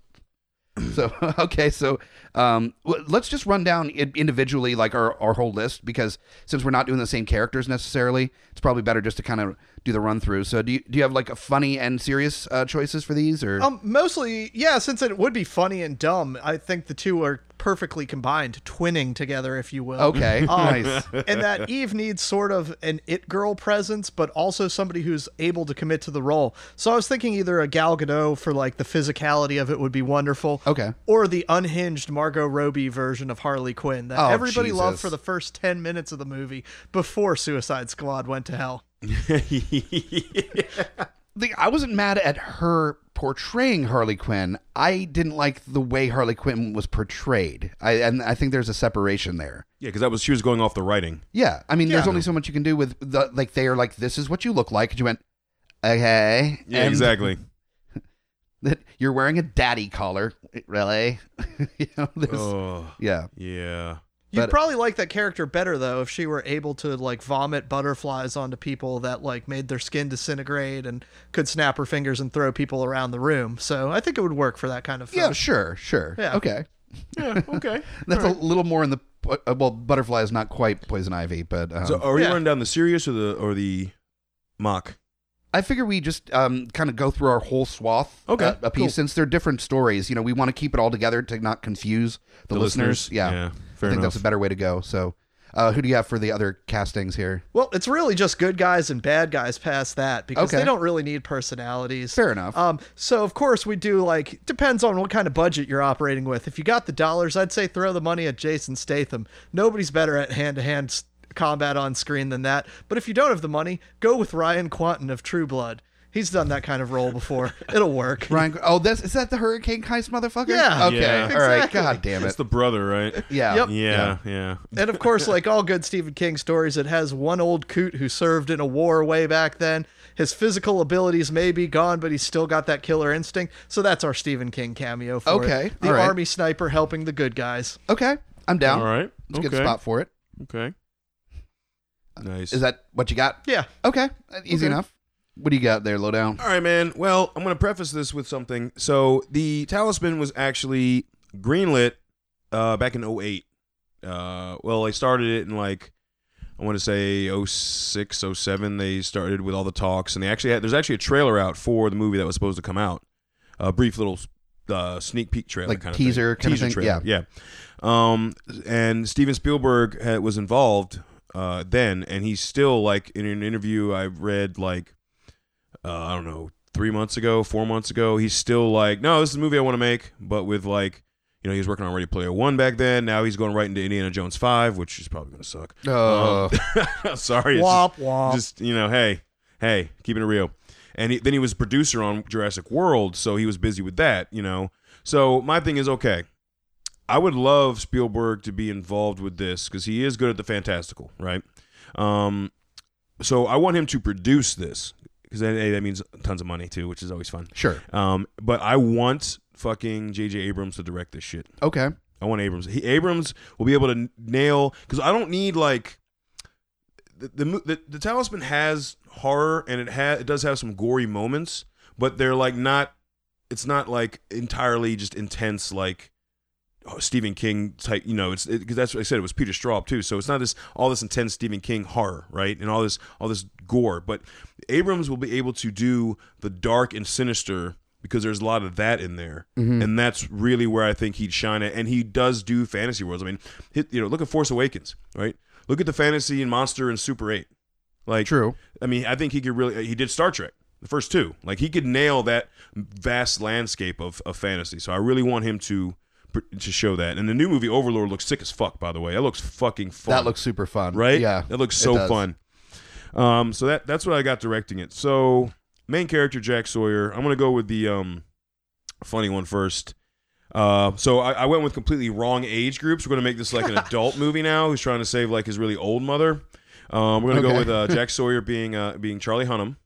so okay, so um, let's just run down individually like our, our whole list because since we're not doing the same characters necessarily, it's probably better just to kind of do the run through. So do you do you have like a funny and serious uh, choices for these or Um, mostly, yeah. Since it would be funny and dumb, I think the two are perfectly combined, twinning together, if you will. okay, Um, nice. and that Eve needs sort of an it girl presence, but also somebody who's able to commit to the role. So I was thinking either a Gal Gadot for like the physicality of it would be wonderful. Okay. Or the unhinged Margot Robbie version of Harley Quinn that Oh, everybody loved for the first 10 minutes of the movie before Suicide Squad went to hell. The, I wasn't mad at her portraying Harley Quinn. I didn't like the way Harley Quinn was portrayed. I and I think there's a separation there. yeah, because that was she was going off the writing. Yeah, I mean, there's only so much you can do with the like. They are like, "This is what you look like." And you went, "Okay." Yeah, And exactly. That you're wearing a daddy collar, really? you know, this, Oh, yeah. yeah. You'd But- probably like that character better though if she were able to like vomit butterflies onto people that like made their skin disintegrate and could snap her fingers and throw people around the room. So I think it would work for that kind of film. Yeah, sure, sure. Yeah. Okay, Yeah, okay. that's a little more in the uh, well. Butterfly is not quite poison ivy, but um, So are we Yeah. running down the serious or the or the mock? I figure we just um, kind of go through our whole swath Okay, uh, a piece cool. since they're different stories. You know, we want to keep it all together to not confuse the, listeners. Yeah, yeah. I think enough. that's a better way to go. So, uh, who do you have for the other castings here? Well, it's really just good guys and bad guys past that because Okay. they don't really need personalities. Fair enough. Um, so of course we do like depends on what kind of budget you're operating with. If you got the dollars, I'd say throw the money at Jason Statham. Nobody's better at hand to hand combat on screen than that. But if you don't have the money, go with Ryan Kwanten of True Blood. He's done that kind of role before. It'll work. Ryan. Oh, this is that the Hurricane Heist motherfucker? Yeah. Okay. Yeah. All right. Exactly. God damn it. It's the brother, right? Yeah. Yep. Yeah, yeah. And of course, like all good Stephen King stories, it has one old coot who served in a war way back then. His physical abilities may be gone, but he's still got that killer instinct. So that's our Stephen King cameo for Okay, it. The all right. army sniper helping the good guys. Okay. I'm down. All right. It's a good spot for it. Okay. Nice. Is that what you got? Yeah. Okay. Uh, Easy Okay. enough. What do you got there, lowdown? All right, man. Well, I'm going to preface this with something. So, the Talisman was actually greenlit uh, back in 08. Uh, well, they started it in like, I want to say 06, 07. They started with all the talks, and they actually had, there's actually a trailer out for the movie that was supposed to come out. A brief little uh, sneak peek trailer, Like kind of teaser thing. kind of teaser thing? trailer. Yeah. Um, and Steven Spielberg had, was involved uh, then, and he's still like in an interview I've read like uh, I don't know three months ago, four months ago. He's still like, no, this is a movie I want to make, but with like. You know, he was working on Ready Player One back then. Now he's going right into Indiana Jones Five, which is probably going to suck. Uh, Um, sorry, Womp just, womp. just you know, hey, hey, keeping it real. And he, then he was producer on Jurassic World, so he was busy with that. You know, so my thing is okay. I would love Spielberg to be involved with this because he is good at the fantastical, right? Um, so I want him to produce this because that, that means tons of money too, which is always fun. Sure. Um, but I want fucking J.J. Abrams to direct this shit. Okay. I want Abrams. He, Abrams will be able to n- nail because I don't need like the, the the the Talisman has horror and it has it does have some gory moments, but they're like not. It's not like entirely just intense like Stephen King type. You know, it's because that's what I said. It was Peter Straub too, so it's not this all this intense Stephen King horror, right? And all this all this gore, but Abrams will be able to do the dark and sinister because there's a lot of that in there, mm-hmm. and that's really where I think he'd shine at. And he does do fantasy worlds. I mean, hit, you know, look at Force Awakens, right? Look at the fantasy and monster and Super Eight. Like, True. I mean, I think he could really. He did Star Trek, the first two. Like, he could nail that vast landscape of, of fantasy. So I really want him to to show that. And the new movie Overlord looks sick as fuck. By the way, that looks fucking fun. That looks super fun. right. Yeah. that looks so fun. Um, so that that's what I got directing it. So main character Jack Sawyer. I'm gonna go with the um funny one first. Uh, so I, I went with completely wrong age groups. We're gonna make this like an adult movie now. Who's trying to save like his really old mother. Um, we're gonna go with uh, Jack Sawyer being uh, being Charlie Hunnam.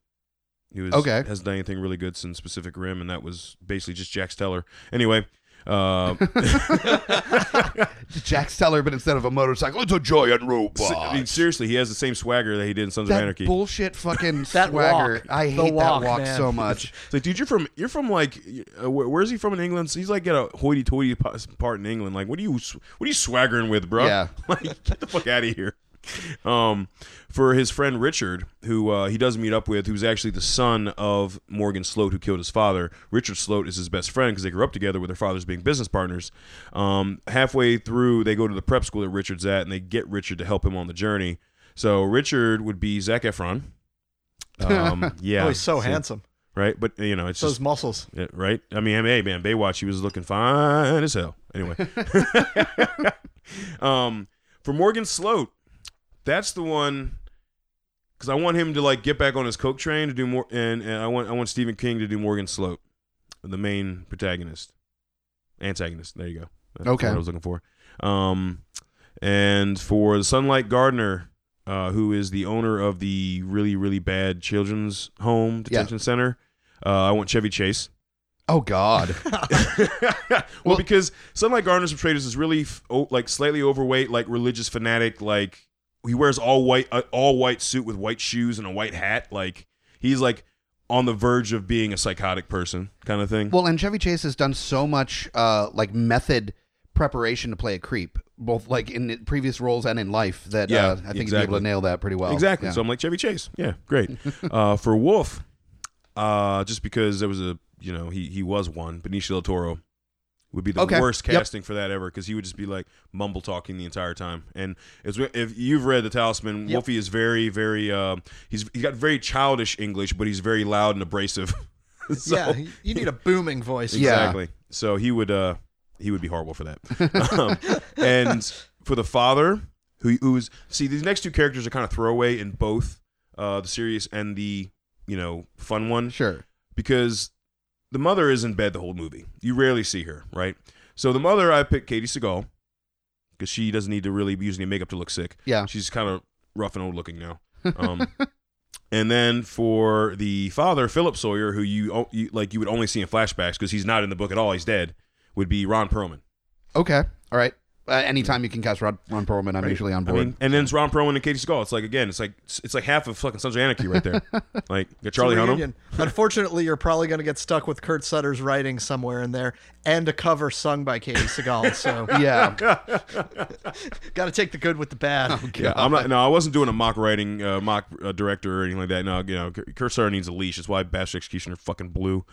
He was Okay. hasn't done anything really good since Pacific Rim, and that was basically just Jax Teller. Anyway, uh, Jax Teller, but instead of a motorcycle, it's a giant robot. I mean seriously, he has the same swagger that he did in Sons of that Anarchy. bullshit fucking That swagger. walk. I The hate walk, that walk man. so much. It's like, dude, you're from you're from like, uh, where, where's he from in England? So he's like at a hoity-toity po- part in England. Like, what are you what are you swaggering with, bro? Yeah. like, get the fuck out of here. Um, for his friend Richard, who uh, he does meet up with, who's actually the son of Morgan Sloat, who killed his father. Richard Sloat is his best friend because they grew up together with their fathers being business partners. Um, halfway through, they go to the prep school that Richard's at, and they get Richard to help him on the journey. So Richard would be Zac Efron. Um, yeah, Oh, he's so See? handsome. right? But you know, it's Those just muscles. yeah, right. I mean, hey man, Baywatch, he was looking fine as hell. Anyway, um, for Morgan Sloat, that's the one because I want him to like get back on his coke train to do more, and, and I want I want Stephen King to do Morgan Sloat, the main protagonist, antagonist. There you go. That's Okay. what I was looking for. Um, and for the Sunlight Gardener, uh, who is the owner of the really really bad children's home detention center, uh, I want Chevy Chase. Oh God. well, Well- because Sunlight Gardener's portrayed as this really f- o- like slightly overweight, like religious fanatic. Like he wears all white, uh, all white suit with white shoes and a white hat. Like he's like on the verge of being a psychotic person, kind of thing. Well, and Chevy Chase has done so much uh, like method preparation to play a creep, both like in previous roles and in life. That Yeah, uh, I think he'd be able to nail that pretty well. exactly. Yeah. So I'm like Chevy Chase. Yeah, great. uh, for Wolf, uh, just because there was a you know he he was one Benicio del Toro would be the Okay. worst Yep. casting for that ever because he would just be like mumble talking the entire time. And it's, if you've read The Talisman, Yep. Wolfie is very very uh, he's he's got very childish English, but he's very loud and abrasive. So- yeah, you need a booming voice. Yeah. exactly. So he would uh he would be horrible for that. um, and for the father, who who's see these next two characters are kind of throwaway in both uh the serious and the you know fun one sure. because the mother is in bed the whole movie. You rarely see her, right? So the mother, I picked Katey Sagal because she doesn't need to really use any makeup to look sick. Yeah. She's kind of rough and old looking now. Um, and then for the father, Philip Sawyer, who you, you like, you would only see in flashbacks because he's not in the book at all. He's dead. Would be Ron Perlman. Okay. All right. Uh, anytime you can cast Ron, Ron Perlman, I'm usually on I board. mean, and then it's Ron Perlman and Katey Sagal. It's like again, it's like it's like half of fucking Sons of Anarchy right there. like you got Charlie It's Hunnam. Unfortunately, you're probably going to get stuck with Kurt Sutter's writing somewhere in there and a cover sung by Katey Sagal. So yeah. got to take the good with the bad. Yeah, I'm not. No, I wasn't doing a mock writing, uh, mock uh, director or anything like that. No, you know, Kurt Sutter needs a leash. That's why Bastard Executioner fucking blew.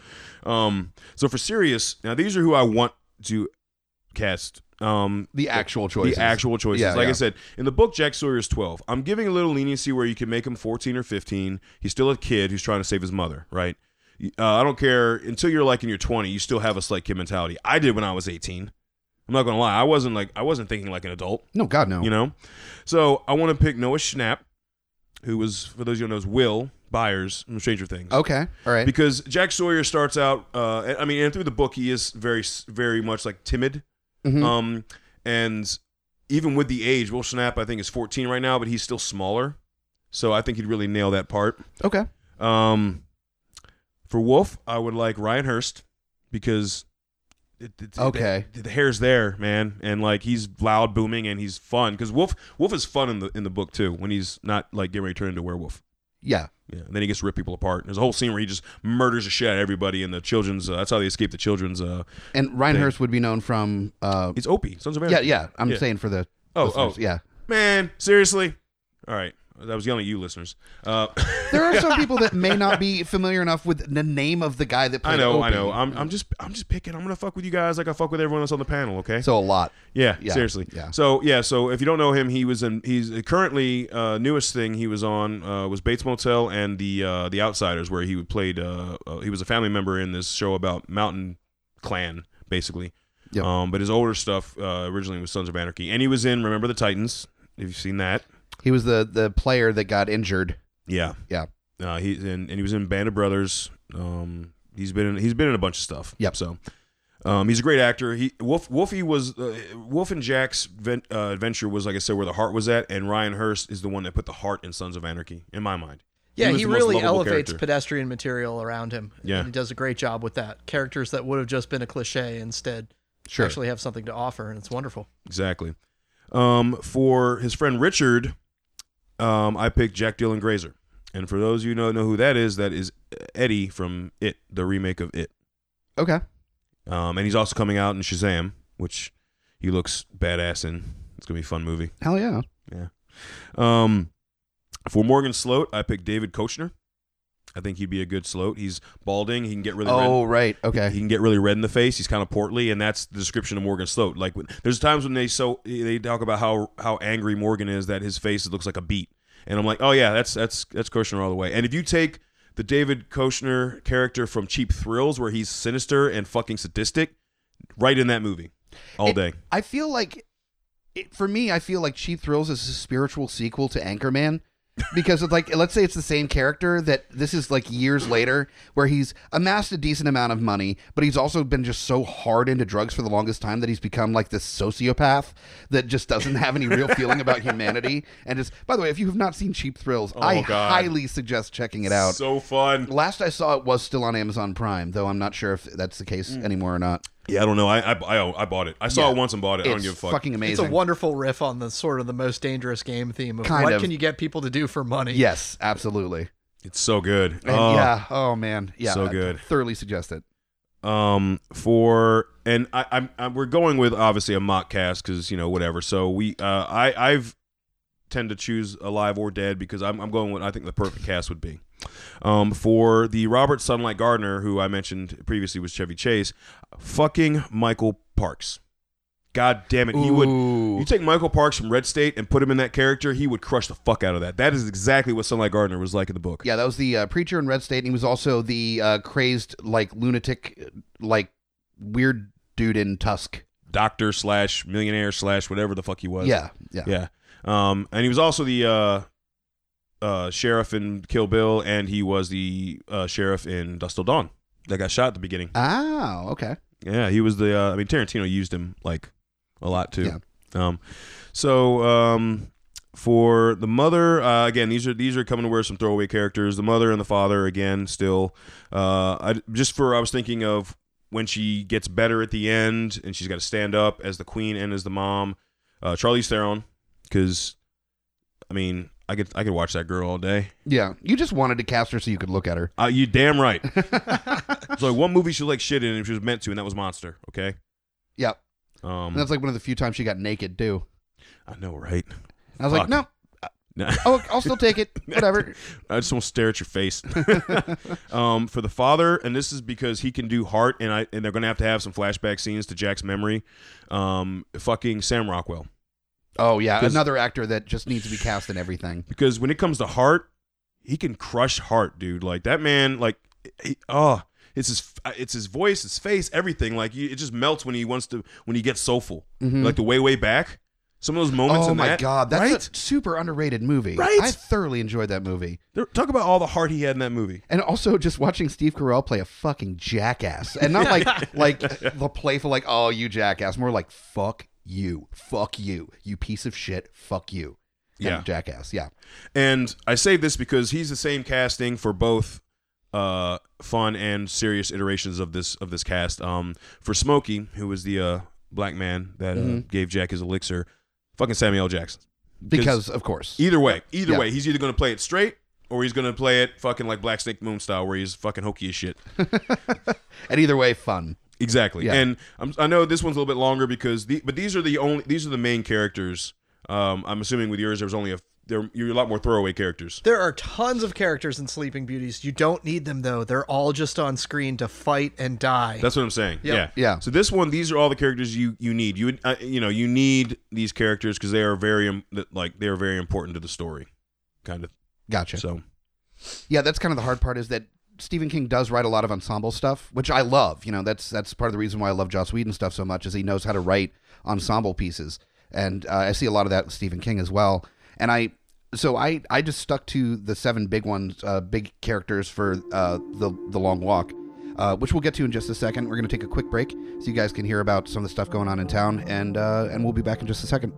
Um, so for serious, now these are who I want to cast. Um, The actual choices. the actual choices. Yeah, like I said, in the book, Jack Sawyer is 12. I'm giving a little leniency where you can make him 14 or 15. He's still a kid who's trying to save his mother, right? Uh, I don't care until you're like in your 20, you still have a slight kid mentality. I did when I was 18. I'm not gonna lie, I wasn't like I wasn't thinking like an adult No, God, no. you know. So I want to pick Noah Schnapp, who was for those of you who knows Will Byers from Stranger Things. Okay. All right. Because Jack Sawyer starts out, uh, I mean, and through the book, he is very, very much like timid. Mhm. Um, and even with the age, Will Schnapp, I think, is 14 right now, but he's still smaller. So I think he'd really nail that part. okay. Um, for Wolf, I would like Ryan Hurst because it, it- Okay. the, the hair's there, man, and like he's loud, booming, and he's fun. Because Wolf, Wolf is fun in the in the book too when he's not like getting ready to turn into a werewolf. Yeah. Yeah, and then he gets to rip people apart. There's a whole scene where he just murders the shit out of everybody in the children's. Uh, that's how they escape the children's. Uh, And Ryan Hurst would be known from. Uh, it's Opie, Sons of yeah, yeah. I'm Yeah. saying for the. Oh, listeners, oh. yeah. Man, seriously. All right, I was yelling at you, listeners. Uh, There are some people that may not be familiar enough with the name of the guy that played I know, I know. I'm, I'm just, I'm just picking. I'm gonna fuck with you guys like I fuck with everyone else on the panel. Okay. So a lot. Yeah, Yeah, seriously. yeah. So yeah, so if you don't know him, he was in. He's currently uh, newest thing he was on uh, was Bates Motel and the uh, the Outsiders, where he played. Uh, uh, he was a family member in this show about Mountain Clan, basically. Yep. Um, but his older stuff uh, originally was Sons of Anarchy, and he was in Remember the Titans. If you've seen that, He was the the player that got injured. yeah, Yeah. Uh, he and, and he was in Band of Brothers. Um, he's been in, he's been in a bunch of stuff. Yep. So, um, he's a great actor. He Wolf Wolfie was uh, Wolf and Jack's ven, uh, adventure was like I said where the heart was at, and Ryan Hurst is the one that put the heart in Sons of Anarchy in my mind. Yeah, was he, really elevates character. pedestrian material around him. Yeah. He does a great job with that. Characters that would have just been a cliche instead Sure. actually have something to offer, and it's wonderful. Exactly. Um, for his friend Richard, um, I picked Jack Dylan Grazer, and for those of you who don't know who that is, that is Eddie from It, the remake of It. Okay. Um, and he's also coming out in Shazam, which he looks badass in. It's gonna be a fun movie. Hell yeah. Yeah. Um, for Morgan Sloat, I picked David Koechner. I think he'd be a good Sloat. He's balding. He can get really Oh red. right. Okay. He can get really red in the face. He's kind of portly, and that's the description of Morgan Sloat. Like, when- there's times when they so they talk about how how angry Morgan is that his face looks like a beet, and I'm like, oh yeah, that's that's that's Koechner all the way. And if you take the David Koechner character from Cheap Thrills, where he's sinister and fucking sadistic, right in that movie, all It- day. I feel like, it, for me, I feel like Cheap Thrills is a spiritual sequel to Anchorman. Because of like let's say it's the same character that this is like years later where he's amassed a decent amount of money but he's also been just so hard into drugs for the longest time that he's become like this sociopath that just doesn't have any real feeling about humanity and just by the way if you have not seen cheap thrills oh, i Oh, God. highly suggest checking it out So fun. last i saw it was still on amazon prime though i'm not sure if that's the case mm. anymore or not Yeah, I don't know. I I, I, I bought it. I saw Yeah. it once and bought it. I don't give a fuck. fucking amazing It's a wonderful riff on the sort of the most dangerous game theme of Kind what of. can you get people to do for money. yes absolutely It's so good. And Oh. yeah. Oh man. Yeah. So I good. thoroughly suggest it. um for and I, I'm, I'm we're going with obviously a mock cast because you know whatever. So we uh I I've tend to choose alive or dead because I'm I'm going with I think the perfect cast would be. Um for the Robert Sunlight Gardener who I mentioned previously was Chevy Chase, fucking Michael Parks. God damn it, he would. You take Michael Parks from Red State and put him in that character, he would crush the fuck out of that. That is exactly what Sunlight Gardener was like in the book. Yeah, that was the uh, preacher in Red State, and he was also the uh, crazed, like lunatic, like weird dude in Tusk. Doctor slash millionaire slash whatever the fuck he was. Yeah. Yeah. Yeah. Um, and he was also the uh, uh, sheriff in Kill Bill, and he was the uh, sheriff in Dusk Till Dawn that got shot at the beginning. Oh, okay. Yeah, he was the. Uh, I mean, Tarantino used him like a lot too. Yeah. Um, so um, for the mother, uh, again, these are these are coming to wear some throwaway characters. The mother and the father, again, still. Uh, I just for I was thinking of when she gets better at the end, and she's got to stand up as the queen and as the mom. Uh, Charlize Theron, because I mean, I could I could watch that girl all day. Yeah. You just wanted to cast her so you could look at her. Uh, you damn right. so like one movie she like shit in, and she was meant to, and that was Monster. Okay. Yep. Um, And that's like one of the few times she got naked too. I know, right? I was Fuck. like, no. Nah. Oh, I'll still take it. Whatever. I just want to stare at your face. um, for the father, and this is because he can do heart, and I and they're gonna have to have some flashback scenes to Jack's memory. Um, fucking Sam Rockwell, Oh yeah, another actor that just needs to be cast in everything. because when it comes to heart, he can crush heart, dude. Like that man, like he, oh, it's his it's his voice, his face, everything. Like it just melts when he wants to when he gets soulful. Mhm. Like the way way back, some of those moments. Oh my that, god, that's right? a super underrated movie. Right? I thoroughly enjoyed that movie. Talk about all the heart he had in that movie. And also just watching Steve Carell play a fucking jackass. And not like like the playful like, oh you jackass, more like fuck you. Fuck you. You piece of shit. Fuck you. and Yeah. Jackass. Yeah. And I say this because he's the same casting for both uh, fun and serious iterations of this of this cast. Um, for Smokey, who was the uh, black man that uh, Mhm. gave Jack his elixir, fucking Samuel Jackson. Because of course. Either way, either Yeah. way, he's either going to play it straight or he's going to play it fucking like Black Snake Moan style, where he's fucking hokey as shit. and either way, fun. Exactly. Yeah. And I'm, I know this one's a little bit longer because the but these are the only these are the main characters. Um, I'm assuming with yours there was only a there you're a lot more throwaway characters. There are tons of characters in Sleeping Beauties. You don't need them though. They're all just on screen to fight and die. That's what I'm saying. Yep. Yeah. Yeah. So this one, these are all the characters you you need. You uh, you know you need these characters because they are very like they are very important to the story, kind of. Gotcha. So Yeah, that's kind of the hard part is that Stephen King does write a lot of ensemble stuff, which I love. You know, that's that's part of the reason why I love Joss Whedon stuff so much is he knows how to write ensemble pieces, and uh, I see a lot of that with Stephen King as well. And I, so I I just stuck to the seven big ones, uh, big characters for uh, the the Long Walk. Uh, which we'll get to in just a second. We're going to take a quick break so you guys can hear about some of the stuff going on in town, and uh, and we'll be back in just a second.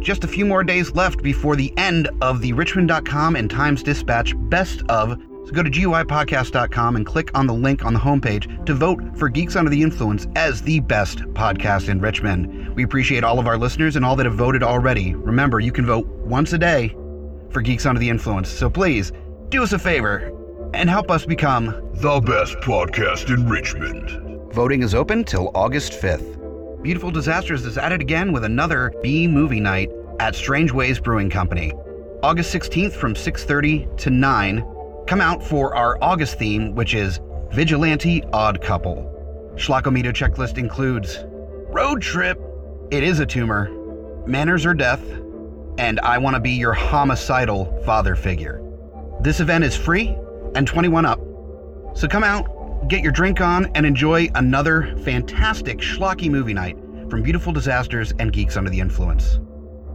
Just a few more days left before the end of the Richmond.com and Times Dispatch Best of. So go to GUIPodcast.com and click on the link on the homepage to vote for Geeks Under the Influence as the best podcast in Richmond. We appreciate all of our listeners and all that have voted already. Remember, you can vote once a day for Geeks Under the Influence. So please do us a favor and help us become The best podcast in Richmond. Voting is open till August 5th. Beautiful Disasters is at it again with another B movie night at Strangeways Brewing Company. August 16th from 6:30 to 9. Come out for our August theme, which is Vigilante Odd Couple. Schlockometer checklist includes Road Trip, It is a Tumor, Manners or Death, and I Want to Be Your Homicidal Father Figure. This event is free and 21 up. So come out, get your drink on, and enjoy another fantastic schlocky movie night from Beautiful Disasters and Geeks Under the Influence.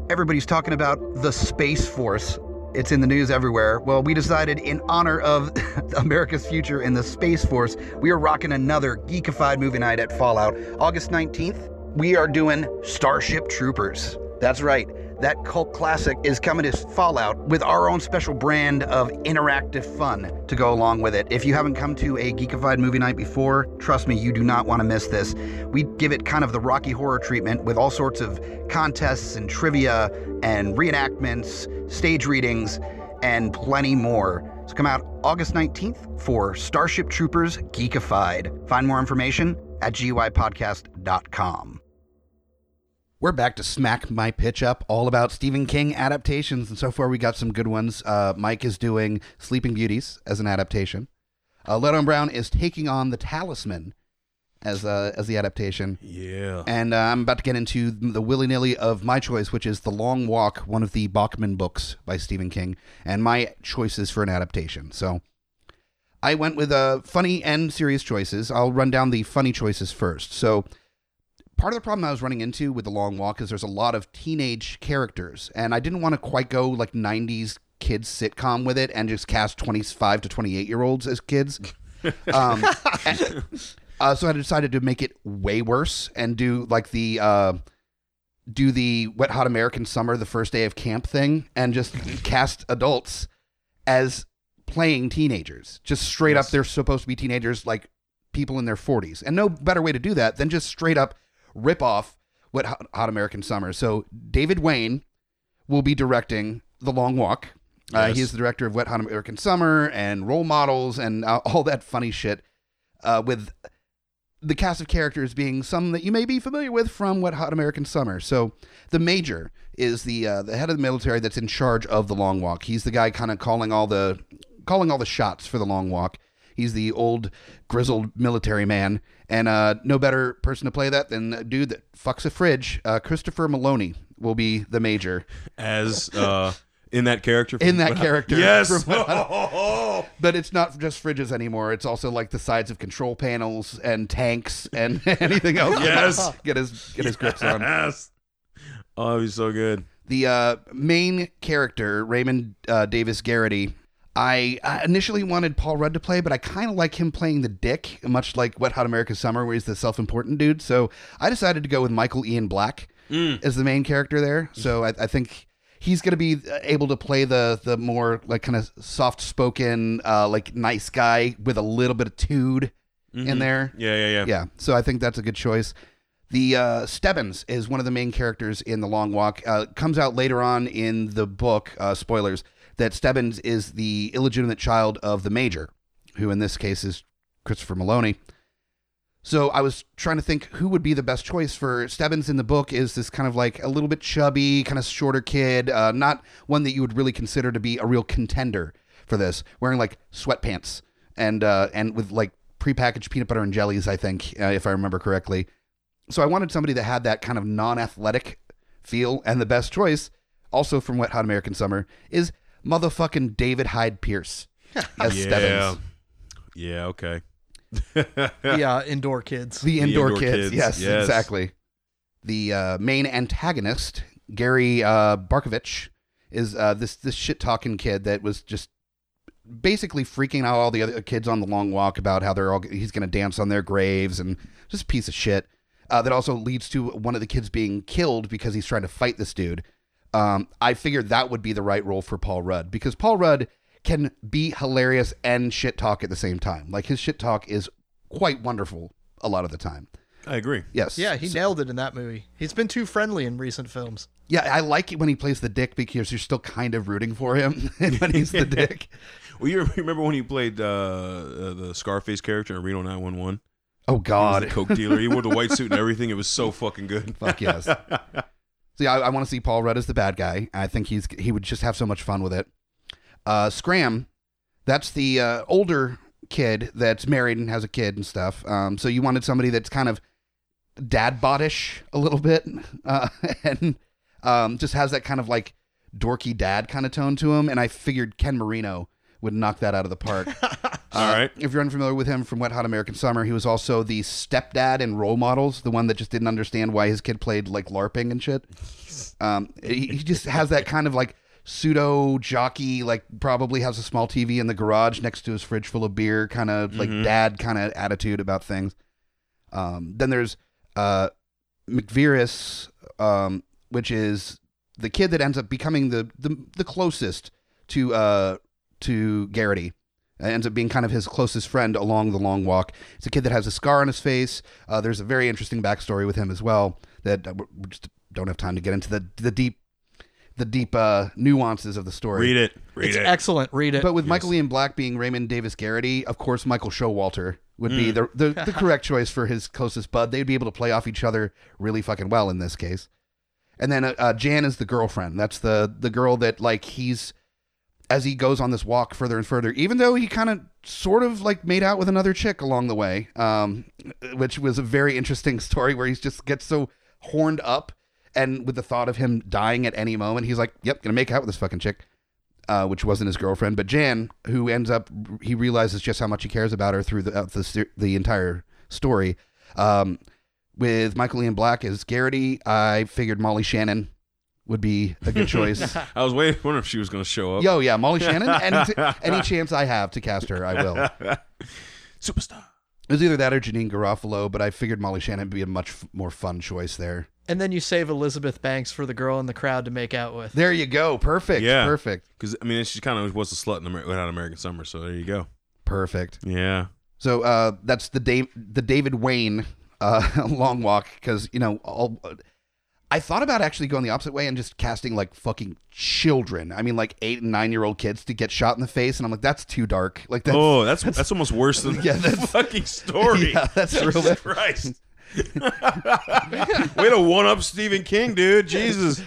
Everybody's talking about the Space Force. It's in the news everywhere. Well, we decided in honor of America's future in the Space Force, we are rocking another geekified movie night at Fallout. August 19th, we are doing Starship Troopers. That's right. That cult classic is coming to Fallout with our own special brand of interactive fun to go along with it. If you haven't come to a geekified movie night before, trust me, you do not want to miss this. We give it kind of the Rocky Horror treatment with all sorts of contests and trivia and reenactments, stage readings, and plenty more. So come out August 19th for Starship Troopers Geekified. Find more information at GUIPodcast.com. We're back to smack my pitch up, all about Stephen King adaptations, and so far we got some good ones. Uh, Mike is doing Sleeping Beauties as an adaptation. Uh, Leto and Brown is taking on The Talisman as uh, as the adaptation, yeah. and uh, I'm about to get into the willy nilly of my choice, which is The Long Walk, one of the Bachman books by Stephen King, and my choices for an adaptation. So I went with uh, funny and serious choices. I'll run down the funny choices first. So part of the problem I was running into with the long walk is there's a lot of teenage characters, and I didn't want to quite go like '90s kids sitcom with it and just cast 25 to 28 year olds as kids. Um, and- uh, so I decided to make it way worse and do like the uh, do the Wet Hot American Summer, the first day of camp thing, and just cast adults as playing teenagers. Just straight up, they're supposed to be teenagers, like people in their 40s. And no better way to do that than just straight up rip off Wet Hot, American Summer. So David Wain will be directing The Long Walk. Uh, he is the director of Wet Hot American Summer and Role Models and uh, all that funny shit. Uh, with the cast of characters being some that you may be familiar with from Wet Hot American Summer. So the major is the uh, the head of the military that's in charge of the Long Walk. He's the guy kind of calling all the calling all the shots for the Long Walk. He's the old grizzled military man, and uh, no better person to play that than a dude that fucks a fridge. Uh, Christopher Meloni will be the major. As uh, in that character. In that character Yes. from But it's not just fridges anymore. It's also like the sides of control panels and tanks and anything else. Yes. get his get his grips on. Yes. Oh, that'd so good. The uh, main character, Raymond uh, Davis Garraty, I, I initially wanted Paul Rudd to play, but I kind of like him playing the dick, much like Wet Hot America Summer, where he's the self-important dude. So I decided to go with Michael Ian Black Mm. as the main character there. So I, I think he's going to be able to play the the more like kind of soft spoken, uh, like nice guy with a little bit of tude in there. Yeah, yeah, yeah. Yeah, so I think that's a good choice. The uh, Stebbins is one of the main characters in The Long Walk. Uh, comes out later on in the book. Uh, spoilers that Stebbins is the illegitimate child of the Major, who in this case is Christopher Meloni. So I was trying to think who would be the best choice for Stebbins in the book. Is this kind of like a little bit chubby, kind of shorter kid, uh, not one that you would really consider to be a real contender for this, wearing like sweatpants and uh, and with like prepackaged peanut butter and jellies. I think, uh, if I remember correctly. So I wanted somebody that had that kind of non-athletic feel, and the best choice, also from Wet Hot American Summer, is motherfucking David Hyde Pierce as yeah. Stebbins. Yeah, okay. the uh, indoor kids. The indoor, indoor kids. kids, Yes, yes. exactly. The uh, main antagonist, Gary uh, Barkovitch, is uh, this this shit talking kid that was just basically freaking out all the other kids on the long walk about how they're all he's going to dance on their graves and just a piece of shit. Uh, that also leads to one of the kids being killed because he's trying to fight this dude. Um, I figured that would be the right role for Paul Rudd because Paul Rudd can be hilarious and shit talk at the same time. Like his shit talk is quite wonderful a lot of the time. I agree. Yes. yeah, he nailed it in that movie. He's been too friendly in recent films. Yeah, I like it when he plays the dick because you're still kind of rooting for him when he's the dick. Well, you remember when he played uh, uh, the Scarface character in Reno 911? Oh He was God. the coke dealer. He wore the white suit and everything. It was so fucking good. Fuck yes. So yeah, I, I want to see Paul Rudd as the bad guy. I think he's he would just have so much fun with it. Uh, Scram, that's the uh, older kid that's married and has a kid and stuff. Um, so you wanted somebody that's kind of dad bodish a little bit, uh, and um, just has that kind of like dorky dad kind of tone to him. And I figured Ken Marino would knock that out of the park. All right. If you're unfamiliar with him from Wet Hot American Summer, he was also the stepdad in Role Models, the one that just didn't understand why his kid played like LARPing and shit. Um, he, he just has that kind of like pseudo jockey, like probably has a small TV in the garage next to his fridge full of beer, kind of like dad kind of attitude about things. Um, then there's uh, McVries, um, which is the kid that ends up becoming the the, the closest to uh, to Garraty. Uh, ends up being kind of his closest friend along the long walk. It's a kid that has a scar on his face. Uh, there's a very interesting backstory with him as well that uh, we we just don't have time to get into the the deep the deep uh, nuances of the story. Read it. Read it's it. excellent. Read it. But with Michael Ian Black being Raymond Davis Garraty, of course, Michael Showalter would be the, the the correct choice for his closest bud. They'd be able to play off each other really fucking well in this case. And then uh, uh, Jan is the girlfriend. That's the the girl that like he's as he goes on this walk further and further. Even though he kind of sort of like made out with another chick along the way, um, which was a very interesting story where he just gets so horned up and with the thought of him dying at any moment, he's like, "Yep, gonna make out with this fucking chick." uh, which wasn't his girlfriend, but Jan, who ends up, he realizes just how much he cares about her through the uh, the, the entire story. Um, with Michael Ian Black as Garraty, I figured Molly Shannon would be a good choice. I was waiting, wondering if she was going to show up. Yo, yeah, Molly Shannon. Any, t- any chance I have to cast her, I will. Superstar. It was either that or Janeane Garofalo, but I figured Molly Shannon would be a much f- more fun choice there. and then you save Elizabeth Banks for the girl in the crowd to make out with. There you go. Perfect. Yeah. Perfect. Because, I mean, she kind of was a slut in Amer- without American Summer, so there you go. Perfect. Yeah. So uh, that's the Dave, the David Wain uh, long walk because you know all. I thought about actually going the opposite way and just casting like fucking children. I mean, like eight and nine year old kids to get shot in the face, and I'm like, that's too dark. Like that's oh, that's that's almost worse than Yeah, the fucking story. Yeah, that's real Jesus bad. Christ. Way to one up Stephen King, dude. Jesus.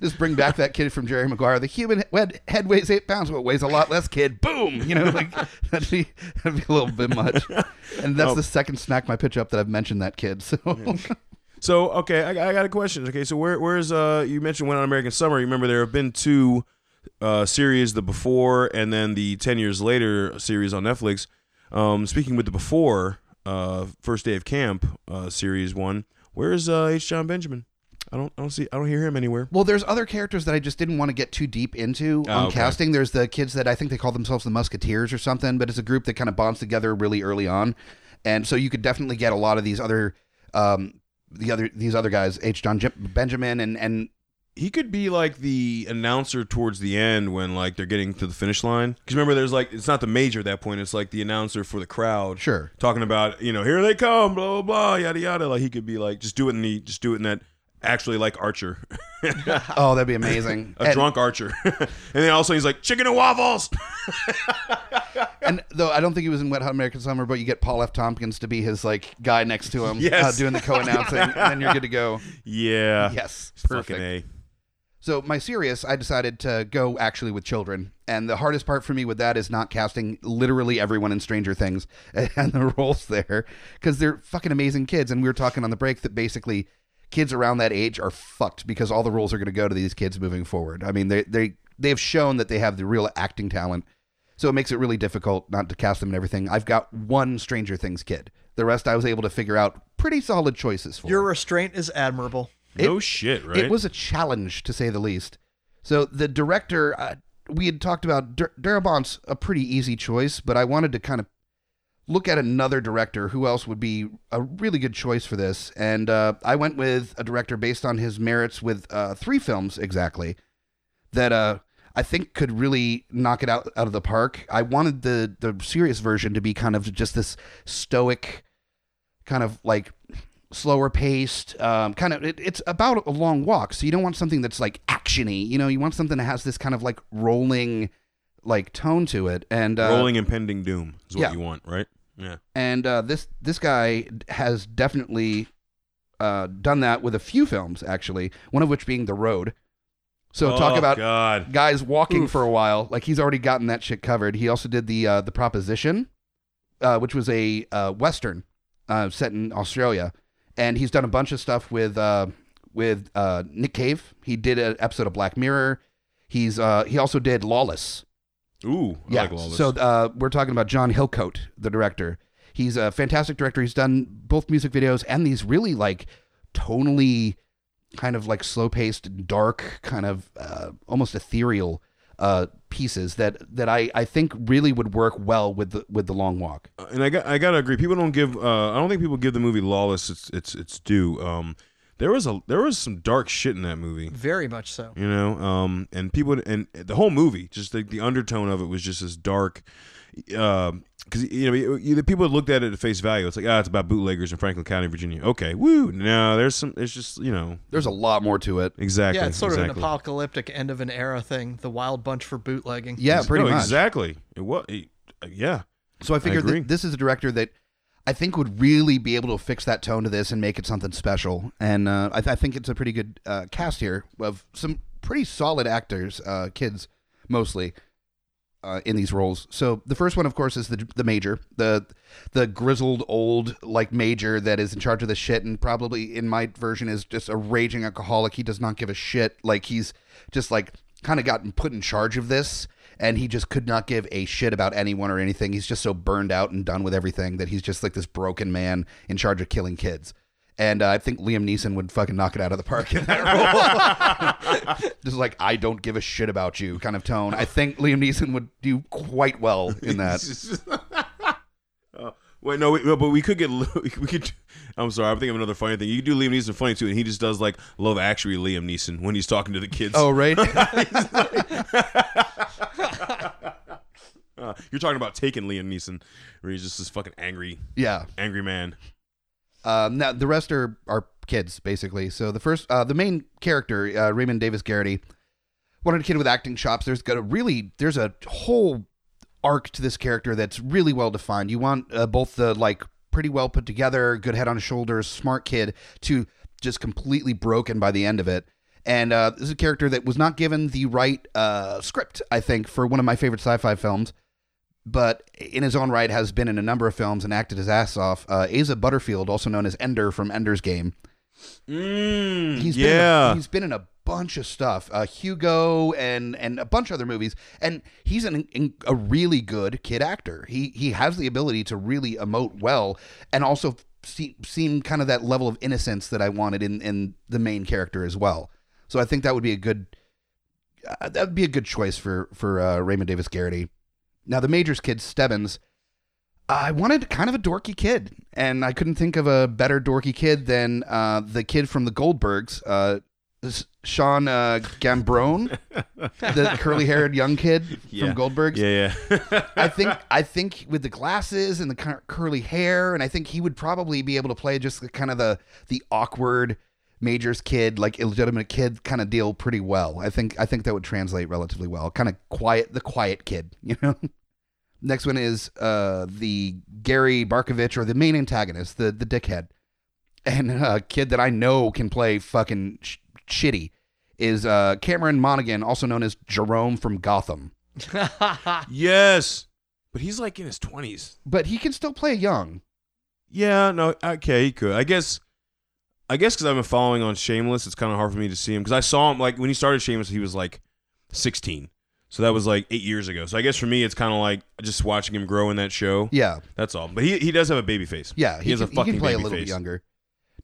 just bring back that kid from Jerry Maguire. The human head, head weighs eight pounds, but weighs a lot less. Kid, boom. You know, like that'd be that'd be a little bit much. And that's Oh. the second smack my pitch up that I've mentioned that kid. So So okay, I, I got a question. Okay, so where where's uh you mentioned Went on American Summer. You remember there have been two uh series, the before and then the ten years later series on Netflix. Um, speaking with the before, uh, first day of camp, uh, series one. Where's uh H. Jon Benjamin? I don't I don't see I don't hear him anywhere. Well, there's other characters that I just didn't want to get too deep into Oh, on okay. casting. There's the kids that I think they call themselves the Musketeers or something, but it's a group that kind of bonds together really early on, and so you could definitely get a lot of these other, um, the other these other guys, H. Jon Jim- Benjamin and and he could be like the announcer towards the end when like they're getting to the finish line. Because remember, there's like it's not the major at that point. It's like the announcer for the crowd. Sure. talking about you know here they come, blah blah blah, yada yada. Like he could be like just do it in the just do it in that actually like Archer, Oh, that'd be amazing. a and, drunk Archer, and then also he's like chicken and waffles. and though I don't think he was in Wet Hot American Summer, but you get Paul F. Tompkins to be his like guy next to him, Yes. uh, doing the co-announcing, and then you're good to go. yeah, Yes, perfect. a. So my serious, I decided to go actually with children, and the hardest part for me with that is not casting literally everyone in Stranger Things and the roles there because they're fucking amazing kids. And we were talking on the break that basically kids around that age are fucked because all the roles are going to go to these kids moving forward. I mean, they they they have shown that they have the real acting talent, so it makes it really difficult not to cast them and everything. I've got one Stranger Things kid. The rest I was able to figure out pretty solid choices for. Your restraint is admirable. No shit, right? It was a challenge to say the least. So the director, uh, we had talked about Dur- Darabont's a pretty easy choice, but I wanted to kind of look at another director who else would be a really good choice for this, and uh, I went with a director based on his merits with uh, three films exactly that uh, I think could really knock it out out of the park. I wanted the the serious version to be kind of just this stoic, kind of like slower paced um, kind of it, it's about a long walk. So you don't want something that's like actiony. You know you want something that has this kind of like rolling like tone to it and uh, rolling impending doom is what yeah. you want, right? Yeah. and uh, this this guy has definitely uh, done that with a few films actually one of which being the road so talk Oh, about God. guys walking Oof. for a while. Like he's already gotten that shit covered. He also did the uh, the Proposition, uh, which was a uh, western uh, set in Australia, and he's done a bunch of stuff with uh, with uh, Nick Cave. He did an episode of Black Mirror. He's uh, he also did Lawless. Ooh, I Yeah. like Lawless. So uh, we're talking about John Hillcoat, the director. He's a fantastic director. He's done both music videos and these really like tonally kind of like slow paced, dark, kind of uh, almost ethereal uh, pieces that that I, I think really would work well with the with the long walk. Uh, and I got I gotta agree. People don't give. Uh, I don't think people give the movie Lawless its its its due. Um, there was a there was some dark shit in that movie. Very much so. You know, um, and people and the whole movie, just the, the undertone of it was just as dark. Because you know, you- you- the people that looked at it at face value, it's like, ah, it's about bootleggers in Franklin County, Virginia. Okay, woo. No, there's some. It's just you know, There's a lot more to it. exactly. Yeah, it's sort of an apocalyptic end of an era thing. The wild bunch for bootlegging. Yeah, pretty no, much. exactly. It was. yeah. So I figured agree. that this is a director that I think would really be able to fix that tone to this and make it something special. And uh, I, th- I think it's a pretty good uh, cast here of some pretty solid actors, uh, kids mostly, uh, in these roles. So the first one, of course, is the the major, the the grizzled old like major that is in charge of the shit, and probably in my version is just a raging alcoholic. He does not give a shit. Like he's just like kind of gotten put in charge of this and he just could not give a shit about anyone or anything. He's just so burned out and done with everything that he's just like this broken man in charge of killing kids. And uh, I think Liam Neeson would fucking knock it out of the park in that role. just like I don't give a shit about you kind of tone. I think Liam Neeson would do quite well in that. Uh, wait, no, wait, no, but we could get. we could. I'm sorry, I'm thinking of another funny thing. You could do Liam Neeson funny too, and he just does like Love Actually Liam Neeson when he's talking to the kids. Oh right. Uh, you're talking about taking Liam Neeson, where he's just this fucking angry, yeah. angry man. Um, now the rest are are kids basically. So the first, uh, the main character, uh, Raymond Davis Garraty, wanted a kid with acting chops. There's got a really, there's a whole arc to this character that's really well defined. You want uh, both the like pretty well put together, good head on shoulders, smart kid, to just completely broken by the end of it. And uh, this is a character that was not given the right uh, script, I think, for one of my favorite sci-fi films but in his own right has been in a number of films and acted his ass off. Uh, Asa Butterfield, also known as Ender from Ender's Game, Mm, he's been in a, he's been in a bunch of stuff, uh, Hugo and and a bunch of other movies, and he's an, in, a really good kid actor. He he has the ability to really emote well, and also see, seem kind of that level of innocence that I wanted in in the main character as well. So I think that would be a good uh, that would be a good choice for for uh, Raymond Davis Garraty. Now the Majors kid Stebbins, I wanted kind of a dorky kid, and I couldn't think of a better dorky kid than uh, the kid from the Goldbergs, uh, Sean uh, Giambrone, the curly-haired young kid Yeah. from Goldberg's. Yeah, yeah. I think I think with the glasses and the cur- curly hair, and I think he would probably be able to play just the, kind of the the awkward Majors kid, like illegitimate kid kind of deal pretty well. I think I think that would translate relatively well. Kind of quiet, the quiet kid, you know. Next one is uh, the Gary Barkovitch or the main antagonist, the the dickhead, and a kid that I know can play fucking sh- shitty is uh, Cameron Monaghan, also known as Jerome from Gotham. yes, but he's like in his twenties. But he can still play young. Yeah, no, okay, he could. I guess, I guess because I've been following on Shameless, it's kind of hard for me to see him because I saw him like when he started Shameless, he was like sixteen, so that was like eight years ago. So I guess for me, it's kind of like just watching him grow in that show. Yeah, That's all. But he he does have a baby face. yeah, he, has can, a fucking face. he can play a little face. bit younger.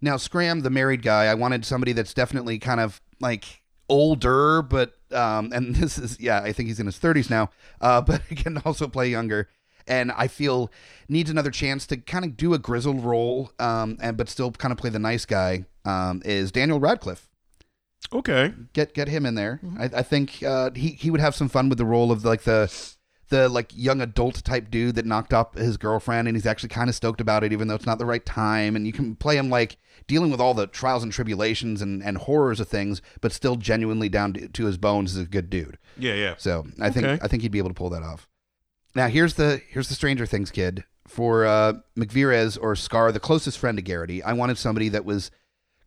Now, Scram, the married guy, I wanted somebody that's definitely kind of like older, but um, and this is yeah, I think he's in his thirties now, uh, but he can also play younger. And I feel needs another chance to kind of do a grizzled role, um, and but still kind of play the nice guy. Um, is Daniel Radcliffe? Okay. Get get him in there. I, I think uh, he he would have some fun with the role of like the the like young adult type dude that knocked up his girlfriend and he's actually kind of stoked about it even though it's not the right time and you can play him like dealing with all the trials and tribulations and, and horrors of things but still genuinely down to, to his bones is a good dude Yeah, yeah. so i think i think he'd be able to pull that off now here's the here's the stranger things kid for uh mcvries or scar the closest friend to garraty i wanted somebody that was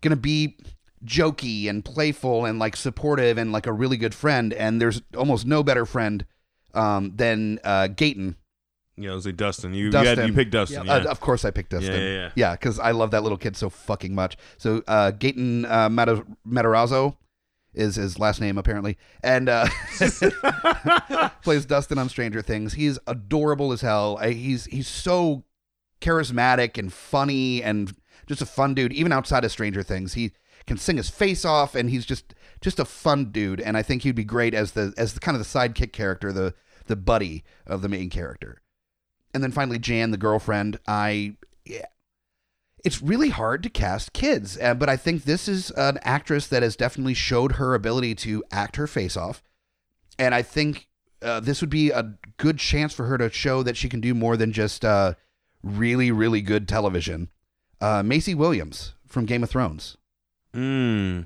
gonna be jokey and playful and like supportive and like a really good friend and there's almost no better friend um than uh gaten Yeah, it was like Dustin. You you, had, you picked Dustin. uh, Yeah. of course i picked dustin Yeah, yeah, yeah. yeah because i love that little kid so fucking much so uh gaten uh Mata- matarazzo is his last name apparently and uh plays dustin on stranger things he's adorable as hell I, he's he's so charismatic and funny and just a fun dude even outside of stranger things he can sing his face off and he's just just a fun dude and i think he'd be great as the as the kind of the sidekick character the the buddy of the main character. And then finally jan the girlfriend i yeah, it's really hard to cast kids uh, but i think this is an actress that has definitely showed her ability to act her face off and i think uh, this would be a good chance for her to show that she can do more than just uh, really really good television. Uh, maisie williams from game of thrones Mm.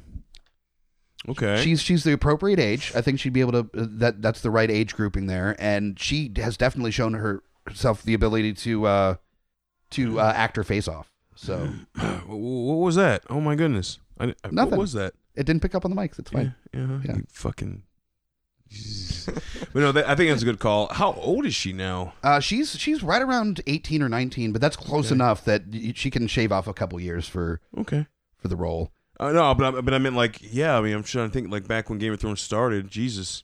Okay. She's she's the appropriate age. I think she'd be able to. uh, That that's the right age grouping there, and she has definitely shown her, herself the ability to uh, to uh, act her face off. So what was that? Oh my goodness. I, I- Nothing. What was that? it didn't pick up on the mic. It's fine. Yeah, yeah, fucking. But no, that, I think that's a good call. How old is she now? Uh, she's she's right around eighteen or nineteen, but that's close Okay. enough that she can shave off a couple years for Okay. for the role. Uh, no, but I, but I meant like, yeah. I mean, I'm trying to think like back when Game of Thrones started. Jesus.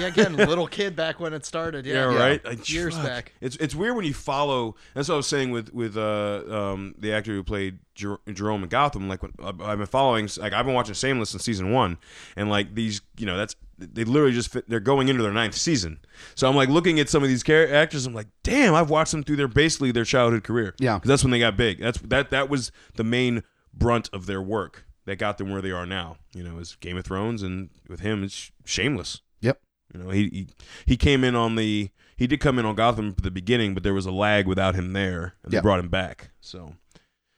yeah, again, little kid back when it started. Yeah, Yeah, right. Like, Years fuck. back. It's it's weird when you follow. That's what I was saying with with uh um the actor who played Jer- Jerome in Gotham. Like when I've I've been following, like I've been watching Shameless in season one, and like these, you know, that's they literally just fit, they're going into their ninth season. So I'm like looking at some of these char- actors. I'm like, damn, I've watched them through their basically their childhood career. Yeah. 'Cause that's when they got big. That's that that was the main brunt of their work that got them where they are now. You know, is Game of Thrones, and with him, it's Shameless. Yep. You know, he, he he came in on the he did come in on Gotham at the beginning, but there was a lag without him there, and they brought him back. So,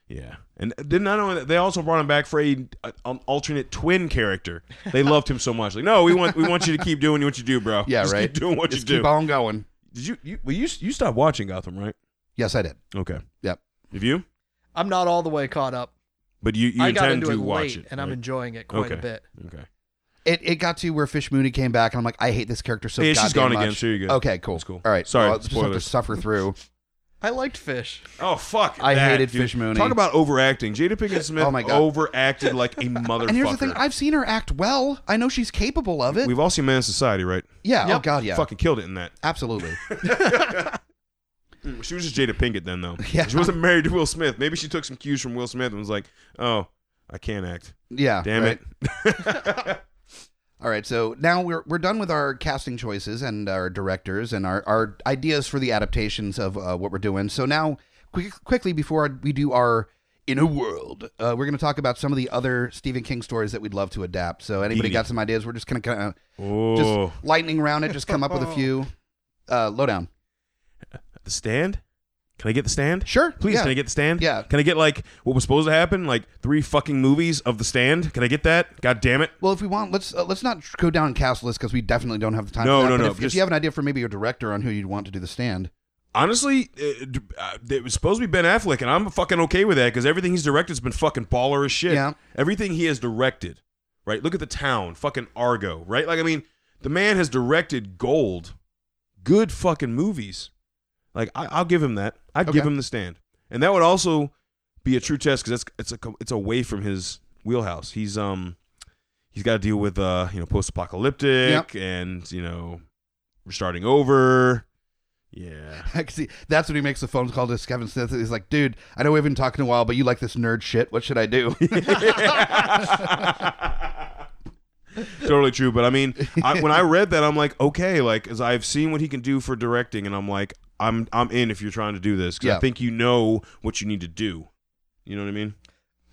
yeah, and then not only that, they also brought him back for a, an alternate twin character. They loved him so much. Like, no, we want we want you to keep doing what you do, bro. Yeah, Just right. Keep doing what Just you keep do. on going. Did you you well, you you stopped watching Gotham, right? Yes, I did. Okay. Yep. Have you? I'm not all the way caught up. But you you I got intend into to it watch late, it, and I'm right? enjoying it quite a bit. Okay. It it got to where Fish Mooney came back, and I'm like, I hate this character so. Yeah, she's goddamn gone again, much. so you're good. Okay, cool. That's cool. All right. Sorry, well, I'll just have to suffer through. I liked Fish. Oh fuck! I that, hated dude. Fish Mooney. Talk about overacting. Jada Pinkett Smith Oh my God. overacted like a motherfucker. And here's the thing: I've seen her act well. I know she's capable of it. We've all seen Menace II Society, right? yeah. Oh God, yeah. Fucking killed it in that. Absolutely. She was just Jada Pinkett then, though. Yeah. She wasn't married to Will Smith. Maybe she took some cues from Will Smith and was like, "Oh, I can't act. Yeah. Damn right. it." All right, so now we're we're done with our casting choices and our directors and our, our ideas for the adaptations of uh, what we're doing. So now, quick, quickly before we do our in a world. Uh, we're going to talk about some of the other Stephen King stories that we'd love to adapt. So anybody got some ideas? We're just going to kind of Oh, just lightning round it. Just come up with a few. Uh, lowdown. The stand. Can I get the stand? Sure. Please, yeah. can I get the stand? Yeah. Can I get like what was supposed to happen? Like three fucking movies of the stand? Can I get that? God damn it! Well, if we want, let's uh, let's not go down cast list because we definitely don't have the time. No, for that. no, But no, If, if you have an idea for maybe your director on who you'd want to do the stand, Honestly, it, uh, it was supposed to be Ben Affleck, and I'm fucking okay with that because everything he's directed has been fucking baller as shit. Yeah. Everything he has directed, right? Look at the town, fucking Argo, right? Like, I mean, the man has directed gold, good fucking movies. Like, I, I'll give him that. I'd give him the stand, and that would also be a true test because it's it's a it's away from his wheelhouse. He's um he's got to deal with uh you know post apocalyptic Yep. and you know we're starting over. Yeah. I can see that's when he makes the phone call to Kevin Smith. He's like, "Dude, I know we've been talking a while, but you like this nerd shit. What should I do?" totally true. But I mean, I, when I read that, I'm like, okay, like, as I've seen what he can do for directing, and I'm like, I'm I'm in if you're trying to do this because Yeah. I think you know what you need to do. You know what I mean?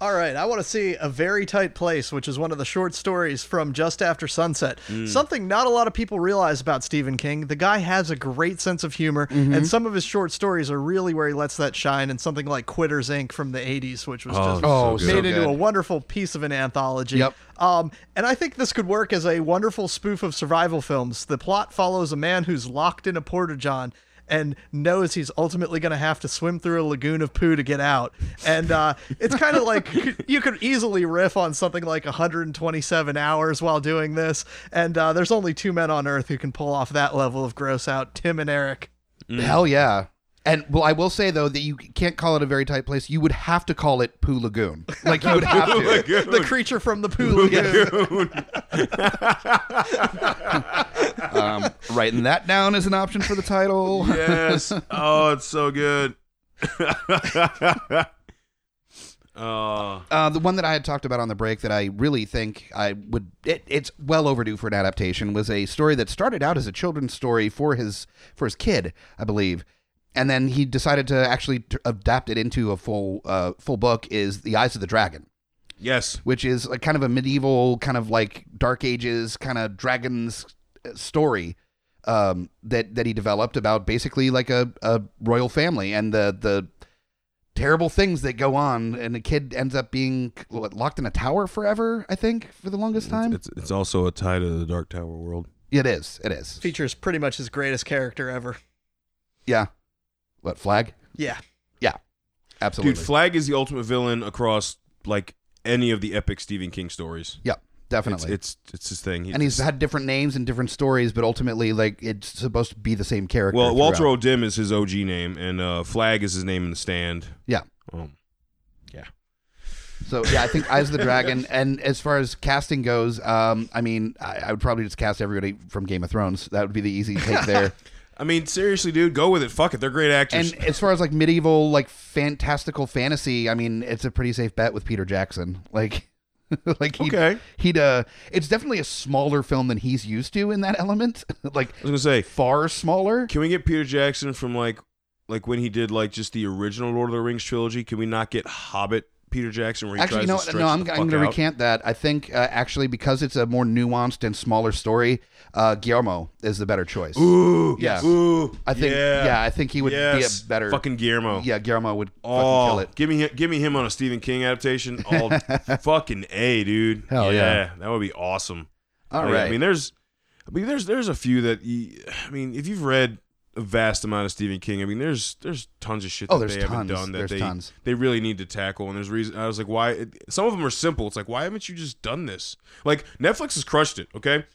All right, I want to see A Very Tight Place, which is one of the short stories from Just After Sunset. Something not a lot of people realize about Stephen King. The guy has a great sense of humor, and some of his short stories are really where he lets that shine. And something like Quitters Inc. from the 80s, which was just Oh, so so made good. into a wonderful piece of an anthology. Yep. Um, and I think this could work as a wonderful spoof of survival films. The plot follows a man who's locked in a porta john and knows he's ultimately going to have to swim through a lagoon of poo to get out. And uh, it's kind of like you could easily riff on something like 127 hours while doing this. And uh, there's only two men on Earth who can pull off that level of gross out Tim and Eric. Hell yeah. And well, I will say though that you can't call it a very tight place. You would have to call it Poo Lagoon. Like you would have to. The creature from the poo lagoon. um, writing that down as an option for the title. yes. Oh, it's so good. uh, Uh, the one that I had talked about on the break that I really think I would it, it's well overdue for an adaptation was a story that started out as a children's story for his for his kid, I believe. And then he decided to actually t- adapt it into a full uh, full book is The Eyes of the Dragon, yes. which is like kind of a medieval kind of like dark ages kind of dragons uh, story um, that that he developed about basically like a, a royal family and the the terrible things that go on and the kid ends up being what, locked in a tower forever i think for the longest time It's it's also a tie to the Dark Tower world. it is it is Features pretty much his greatest character ever. yeah what flagg Yeah. Yeah. absolutely Dude, Flagg is the ultimate villain across like any of the epic Stephen King stories. yeah definitely it's, it's his thing. He and he's had different names and different stories but ultimately like it's supposed to be the same character well, Walter throughout. O'Dim is his OG name, and uh, Flagg is his name in the stand. yeah Um, yeah. So yeah, I think Eyes of the Dragon. And as far as casting goes, um, I mean, I, I would probably just cast everybody from Game of Thrones. That would be the easy take there. I mean, seriously, dude, go with it. Fuck it, they're great actors. and as far as like medieval, like fantastical fantasy, I mean, it's a pretty safe bet with Peter Jackson. Like, like he'd, Okay. he'd uh, it's definitely a smaller film than he's used to in that element. like I was gonna say, far smaller. can we get Peter Jackson from like, like when he did like just the original Lord of the Rings trilogy? Can we not get Hobbit Peter Jackson where he Actually, tries you know, to what? stretch no, I'm, I'm going to recant that. I think uh, actually because it's a more nuanced and smaller story, uh, Guillermo is the better choice. Ooh, Yeah. Ooh, I think, yeah, yeah, I think he would yes. be a better. fucking Guillermo. Yeah, Guillermo would fucking Oh, kill it. give me give me him on a Stephen King adaptation. All fucking a dude. Hell yeah. that would be awesome. All Like, right. I mean, there's, I mean, there's there's a few that you, I mean, if you've read a vast amount of Stephen King, I mean, there's there's tons of shit Oh, that there's they haven't done that There's they tons. they really need to tackle. And there's reason I was like, why? It, some of them are simple. It's like, why haven't you just done this? Like Netflix has crushed it. Okay.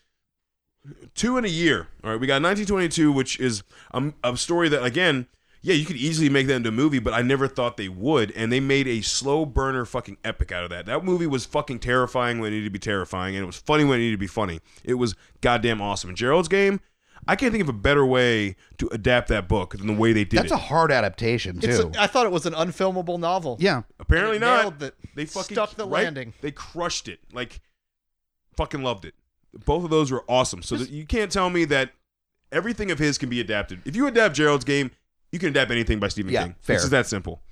Two in a year. All right, we got 1922, which is a, a story that, again, yeah, you could easily make that into a movie, but I never thought they would. And they made a slow burner fucking epic out of that. That movie was fucking terrifying when it needed to be terrifying, and it was funny when it needed to be funny. It was goddamn awesome. And Gerald's Game, I can't think of a better way to adapt that book than the way they did it. That's it. a hard adaptation too. It's a, I thought it was an unfilmable novel. yeah, Apparently It not. nailed it. They fucking Stuck the right? landing. They crushed it. Like, fucking loved it. Both of those were awesome. So that you can't tell me that everything of his can be adapted. If you adapt Gerald's game, you can adapt anything by Stephen Yeah, King. fair. This is that simple.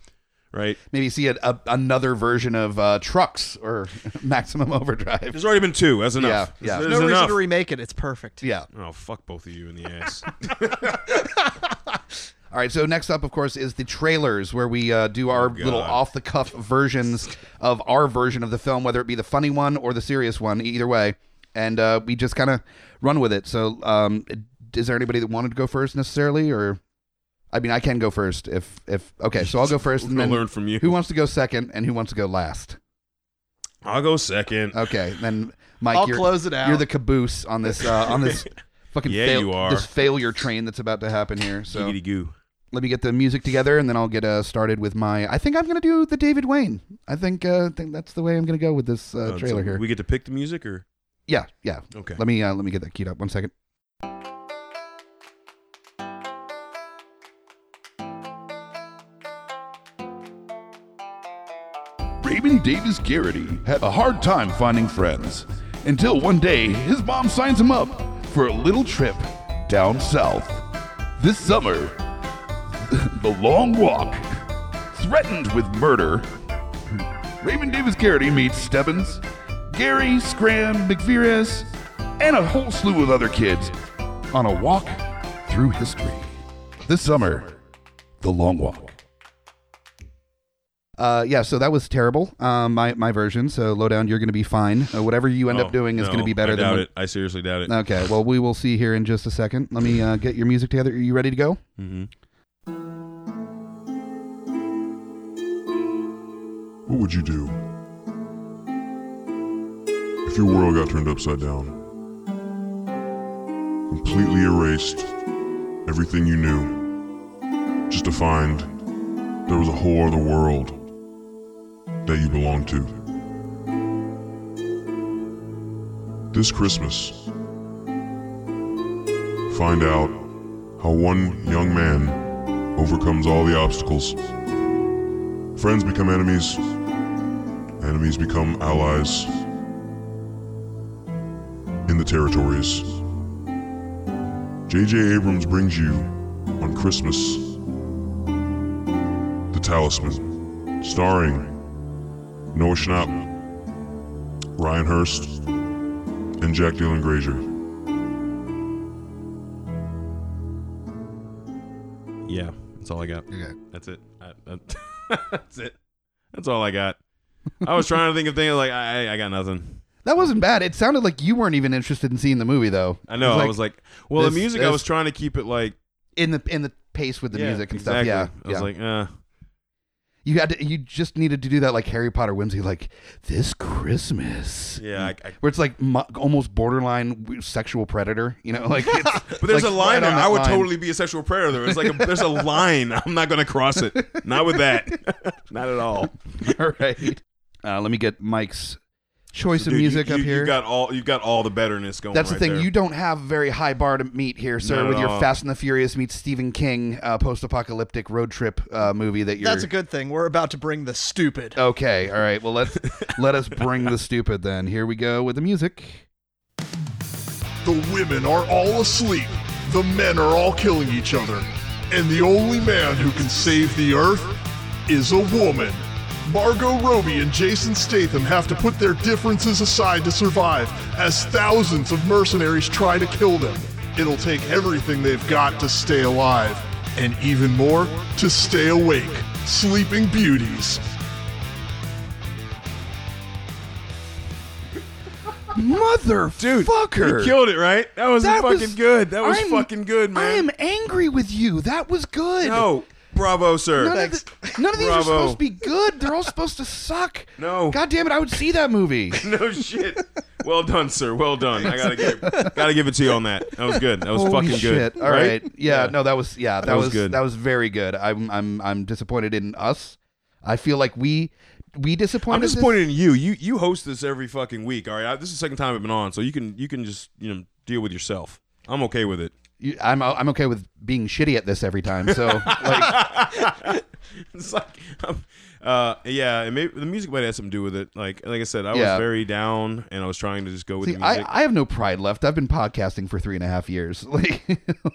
Right? Maybe see a, a, another version of uh, Trucks or Maximum Overdrive. There's already been two. That's enough. Yeah, yeah. There's, no there's reason to remake it. It's perfect. Yeah. oh, fuck both of you in the ass. All right. So next up, of course, is the trailers where we uh, do our Oh, little off-the-cuff versions of our version of the film, whether it be the funny one or the serious one. Either way, and uh, we just kind of run with it. So, um, is there anybody that wanted to go first necessarily, or? I mean, I can go first if if okay. So I'll go first, We're and then learn from you. who wants to go second, and who wants to go last? I'll go second. Okay, then Mike, I'll you're, close it out. you're the caboose on this uh, on this fucking Yeah, fail- you are. this failure train that's about to happen here. So goo. let me get the music together, and then I'll get uh, started with my. I think I'm gonna do the David Wain. I think uh, think that's the way I'm gonna go with this uh, Uh, trailer so here. We get to pick the music, or yeah, yeah. okay. Let me uh, let me get that keyed up. One second. Raymond Davis Garraty had a hard time finding friends until one day his mom signs him up for a little trip down south. This summer, the long walk, threatened with murder, Raymond Davis Garraty meets Stebbins, Gary, Scram, McVries, and a whole slew of other kids on a walk through history. This summer, the long walk. Uh, yeah, so that was terrible. Um, my my version. So lowdown, you're gonna be fine. Uh, whatever you end Oh, up doing is no, gonna be better I than. doubt what- it. I seriously doubt it. Okay, well we will see here in just a second. Let me uh, get your music together. Are you ready to go? hmm What would you do if your world got turned upside down? Completely erased everything you knew, just to find there was a whole other world that you belong to. This Christmas, find out how one young man overcomes all the obstacles Friends become enemies, enemies become allies in the territories. J.J. Abrams brings you on Christmas The Talisman, starring Noah Schnapp, Ryan Hurst, and Jack Dylan Grazer. Yeah, that's all I got. Okay. That's it. I, that- that's it. That's all I got. I was trying to think of things like I, I got nothing. That wasn't bad. It sounded like you weren't even interested in seeing the movie, though. I know. It I was like, well, this- the music. I this- was trying to keep it like in the in the pace with the yeah, music and exactly. stuff. Yeah, I was yeah. like, uh, you had to. You just needed to do that like Harry Potter whimsy, like this Christmas. yeah. I, I, Where it's like mo- almost borderline sexual predator, you know, like. It's, but there's like, a line right there. I would line. totally be a sexual predator. It's like a, there's a line. I'm not gonna cross it. Not with that. not at all. All right. Uh, let me get Mike's choice So, of dude, music you, up here. You got all. You got all the betterness going. That's right the thing. there. You don't have a very high bar to meet here, sir, Not at with your all. Fast and the Furious meets Stephen King uh, post-apocalyptic road trip uh, movie that you're. That's a good thing. We're about to bring the stupid. Okay. All right. Well, let's let us bring the stupid then. Here we go with the music. The women are all asleep. The men are all killing each other. And the only man who can save the earth is a woman. Margot Robbie and Jason Statham have to put their differences aside to survive as thousands of mercenaries try to kill them. It'll take everything they've got to stay alive, and even more to stay awake. Sleeping Beauties. Motherfucker. You killed it, right? That was That fucking was- good. That was I'm- fucking good, man. I am angry with you. That was good. No, bravo, sir. None of, the- none of these are Bravo. supposed to be good. They're all supposed to suck. No. God damn it! I would see that movie. no shit. Well done, sir. Well done. I gotta give, gotta give it to you on that. That was good. That was Holy fucking shit. good. All right. Yeah, No, that was yeah. That, was was, good. That was very good. I'm I'm I'm disappointed in us. I feel like we we disappointed. I'm this- disappointed in you. You you host this every fucking week. All right. I, this is the second time I've been on, so you can you can just you know deal with yourself. I'm okay with it. You- I'm I'm okay with being shitty at this every time. So like, It's like, um, uh, yeah, and maybe the music might have something to do with it. Like, like I said, I Yeah. was very down, and I was trying to just go with see, the music. I I have no pride left. I've been podcasting for three and a half years. Like,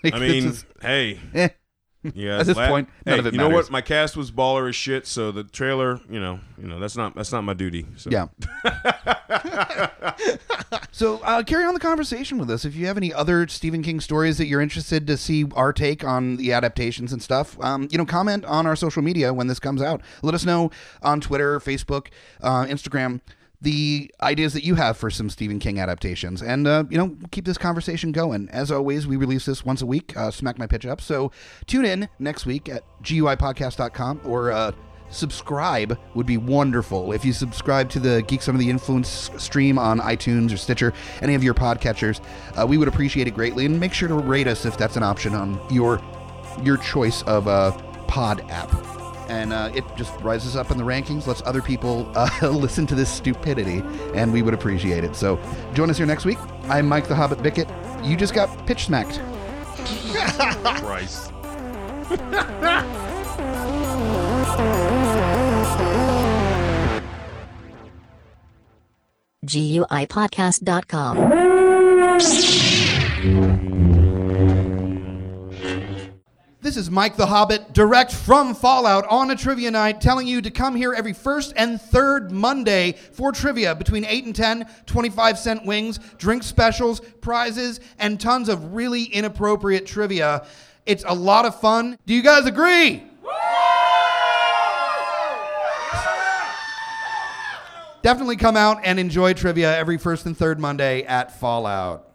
like I mean, is- hey, eh. Yeah, At this la- point, none hey, of it you know matters. what? My cast was baller as shit, so the trailer, you know, you know, that's not that's not my duty. So. Yeah. so uh, carry on the conversation with us. If you have any other Stephen King stories that you're interested to see our take on the adaptations and stuff, um, you know, comment on our social media when this comes out. Let us know on Twitter, Facebook, uh, Instagram. The ideas that you have for some Stephen King adaptations, and uh, you know, keep this conversation going. As always, we release this once a week. Uh, smack my pitch up. So tune in next week at guipodcast.com or uh, subscribe would be wonderful. If you subscribe to the Geeks Under the Influence stream on iTunes or Stitcher, any of your podcatchers, uh, we would appreciate it greatly. And make sure to rate us if that's an option on your your choice of a pod app. And uh, it just rises up in the rankings, lets other people uh, listen to this stupidity, and we would appreciate it. So join us here next week. I'm Mike the Hobbit Bickett. You just got pitch smacked. Christ. GUIPodcast.com. This is Mike the Hobbit, direct from Fallout on a trivia night, telling you to come here every first and third Monday for trivia between 8 and 10, 25 cent wings, drink specials, prizes, and tons of really inappropriate trivia. It's a lot of fun. Do you guys agree? Definitely come out and enjoy trivia every first and third Monday at Fallout.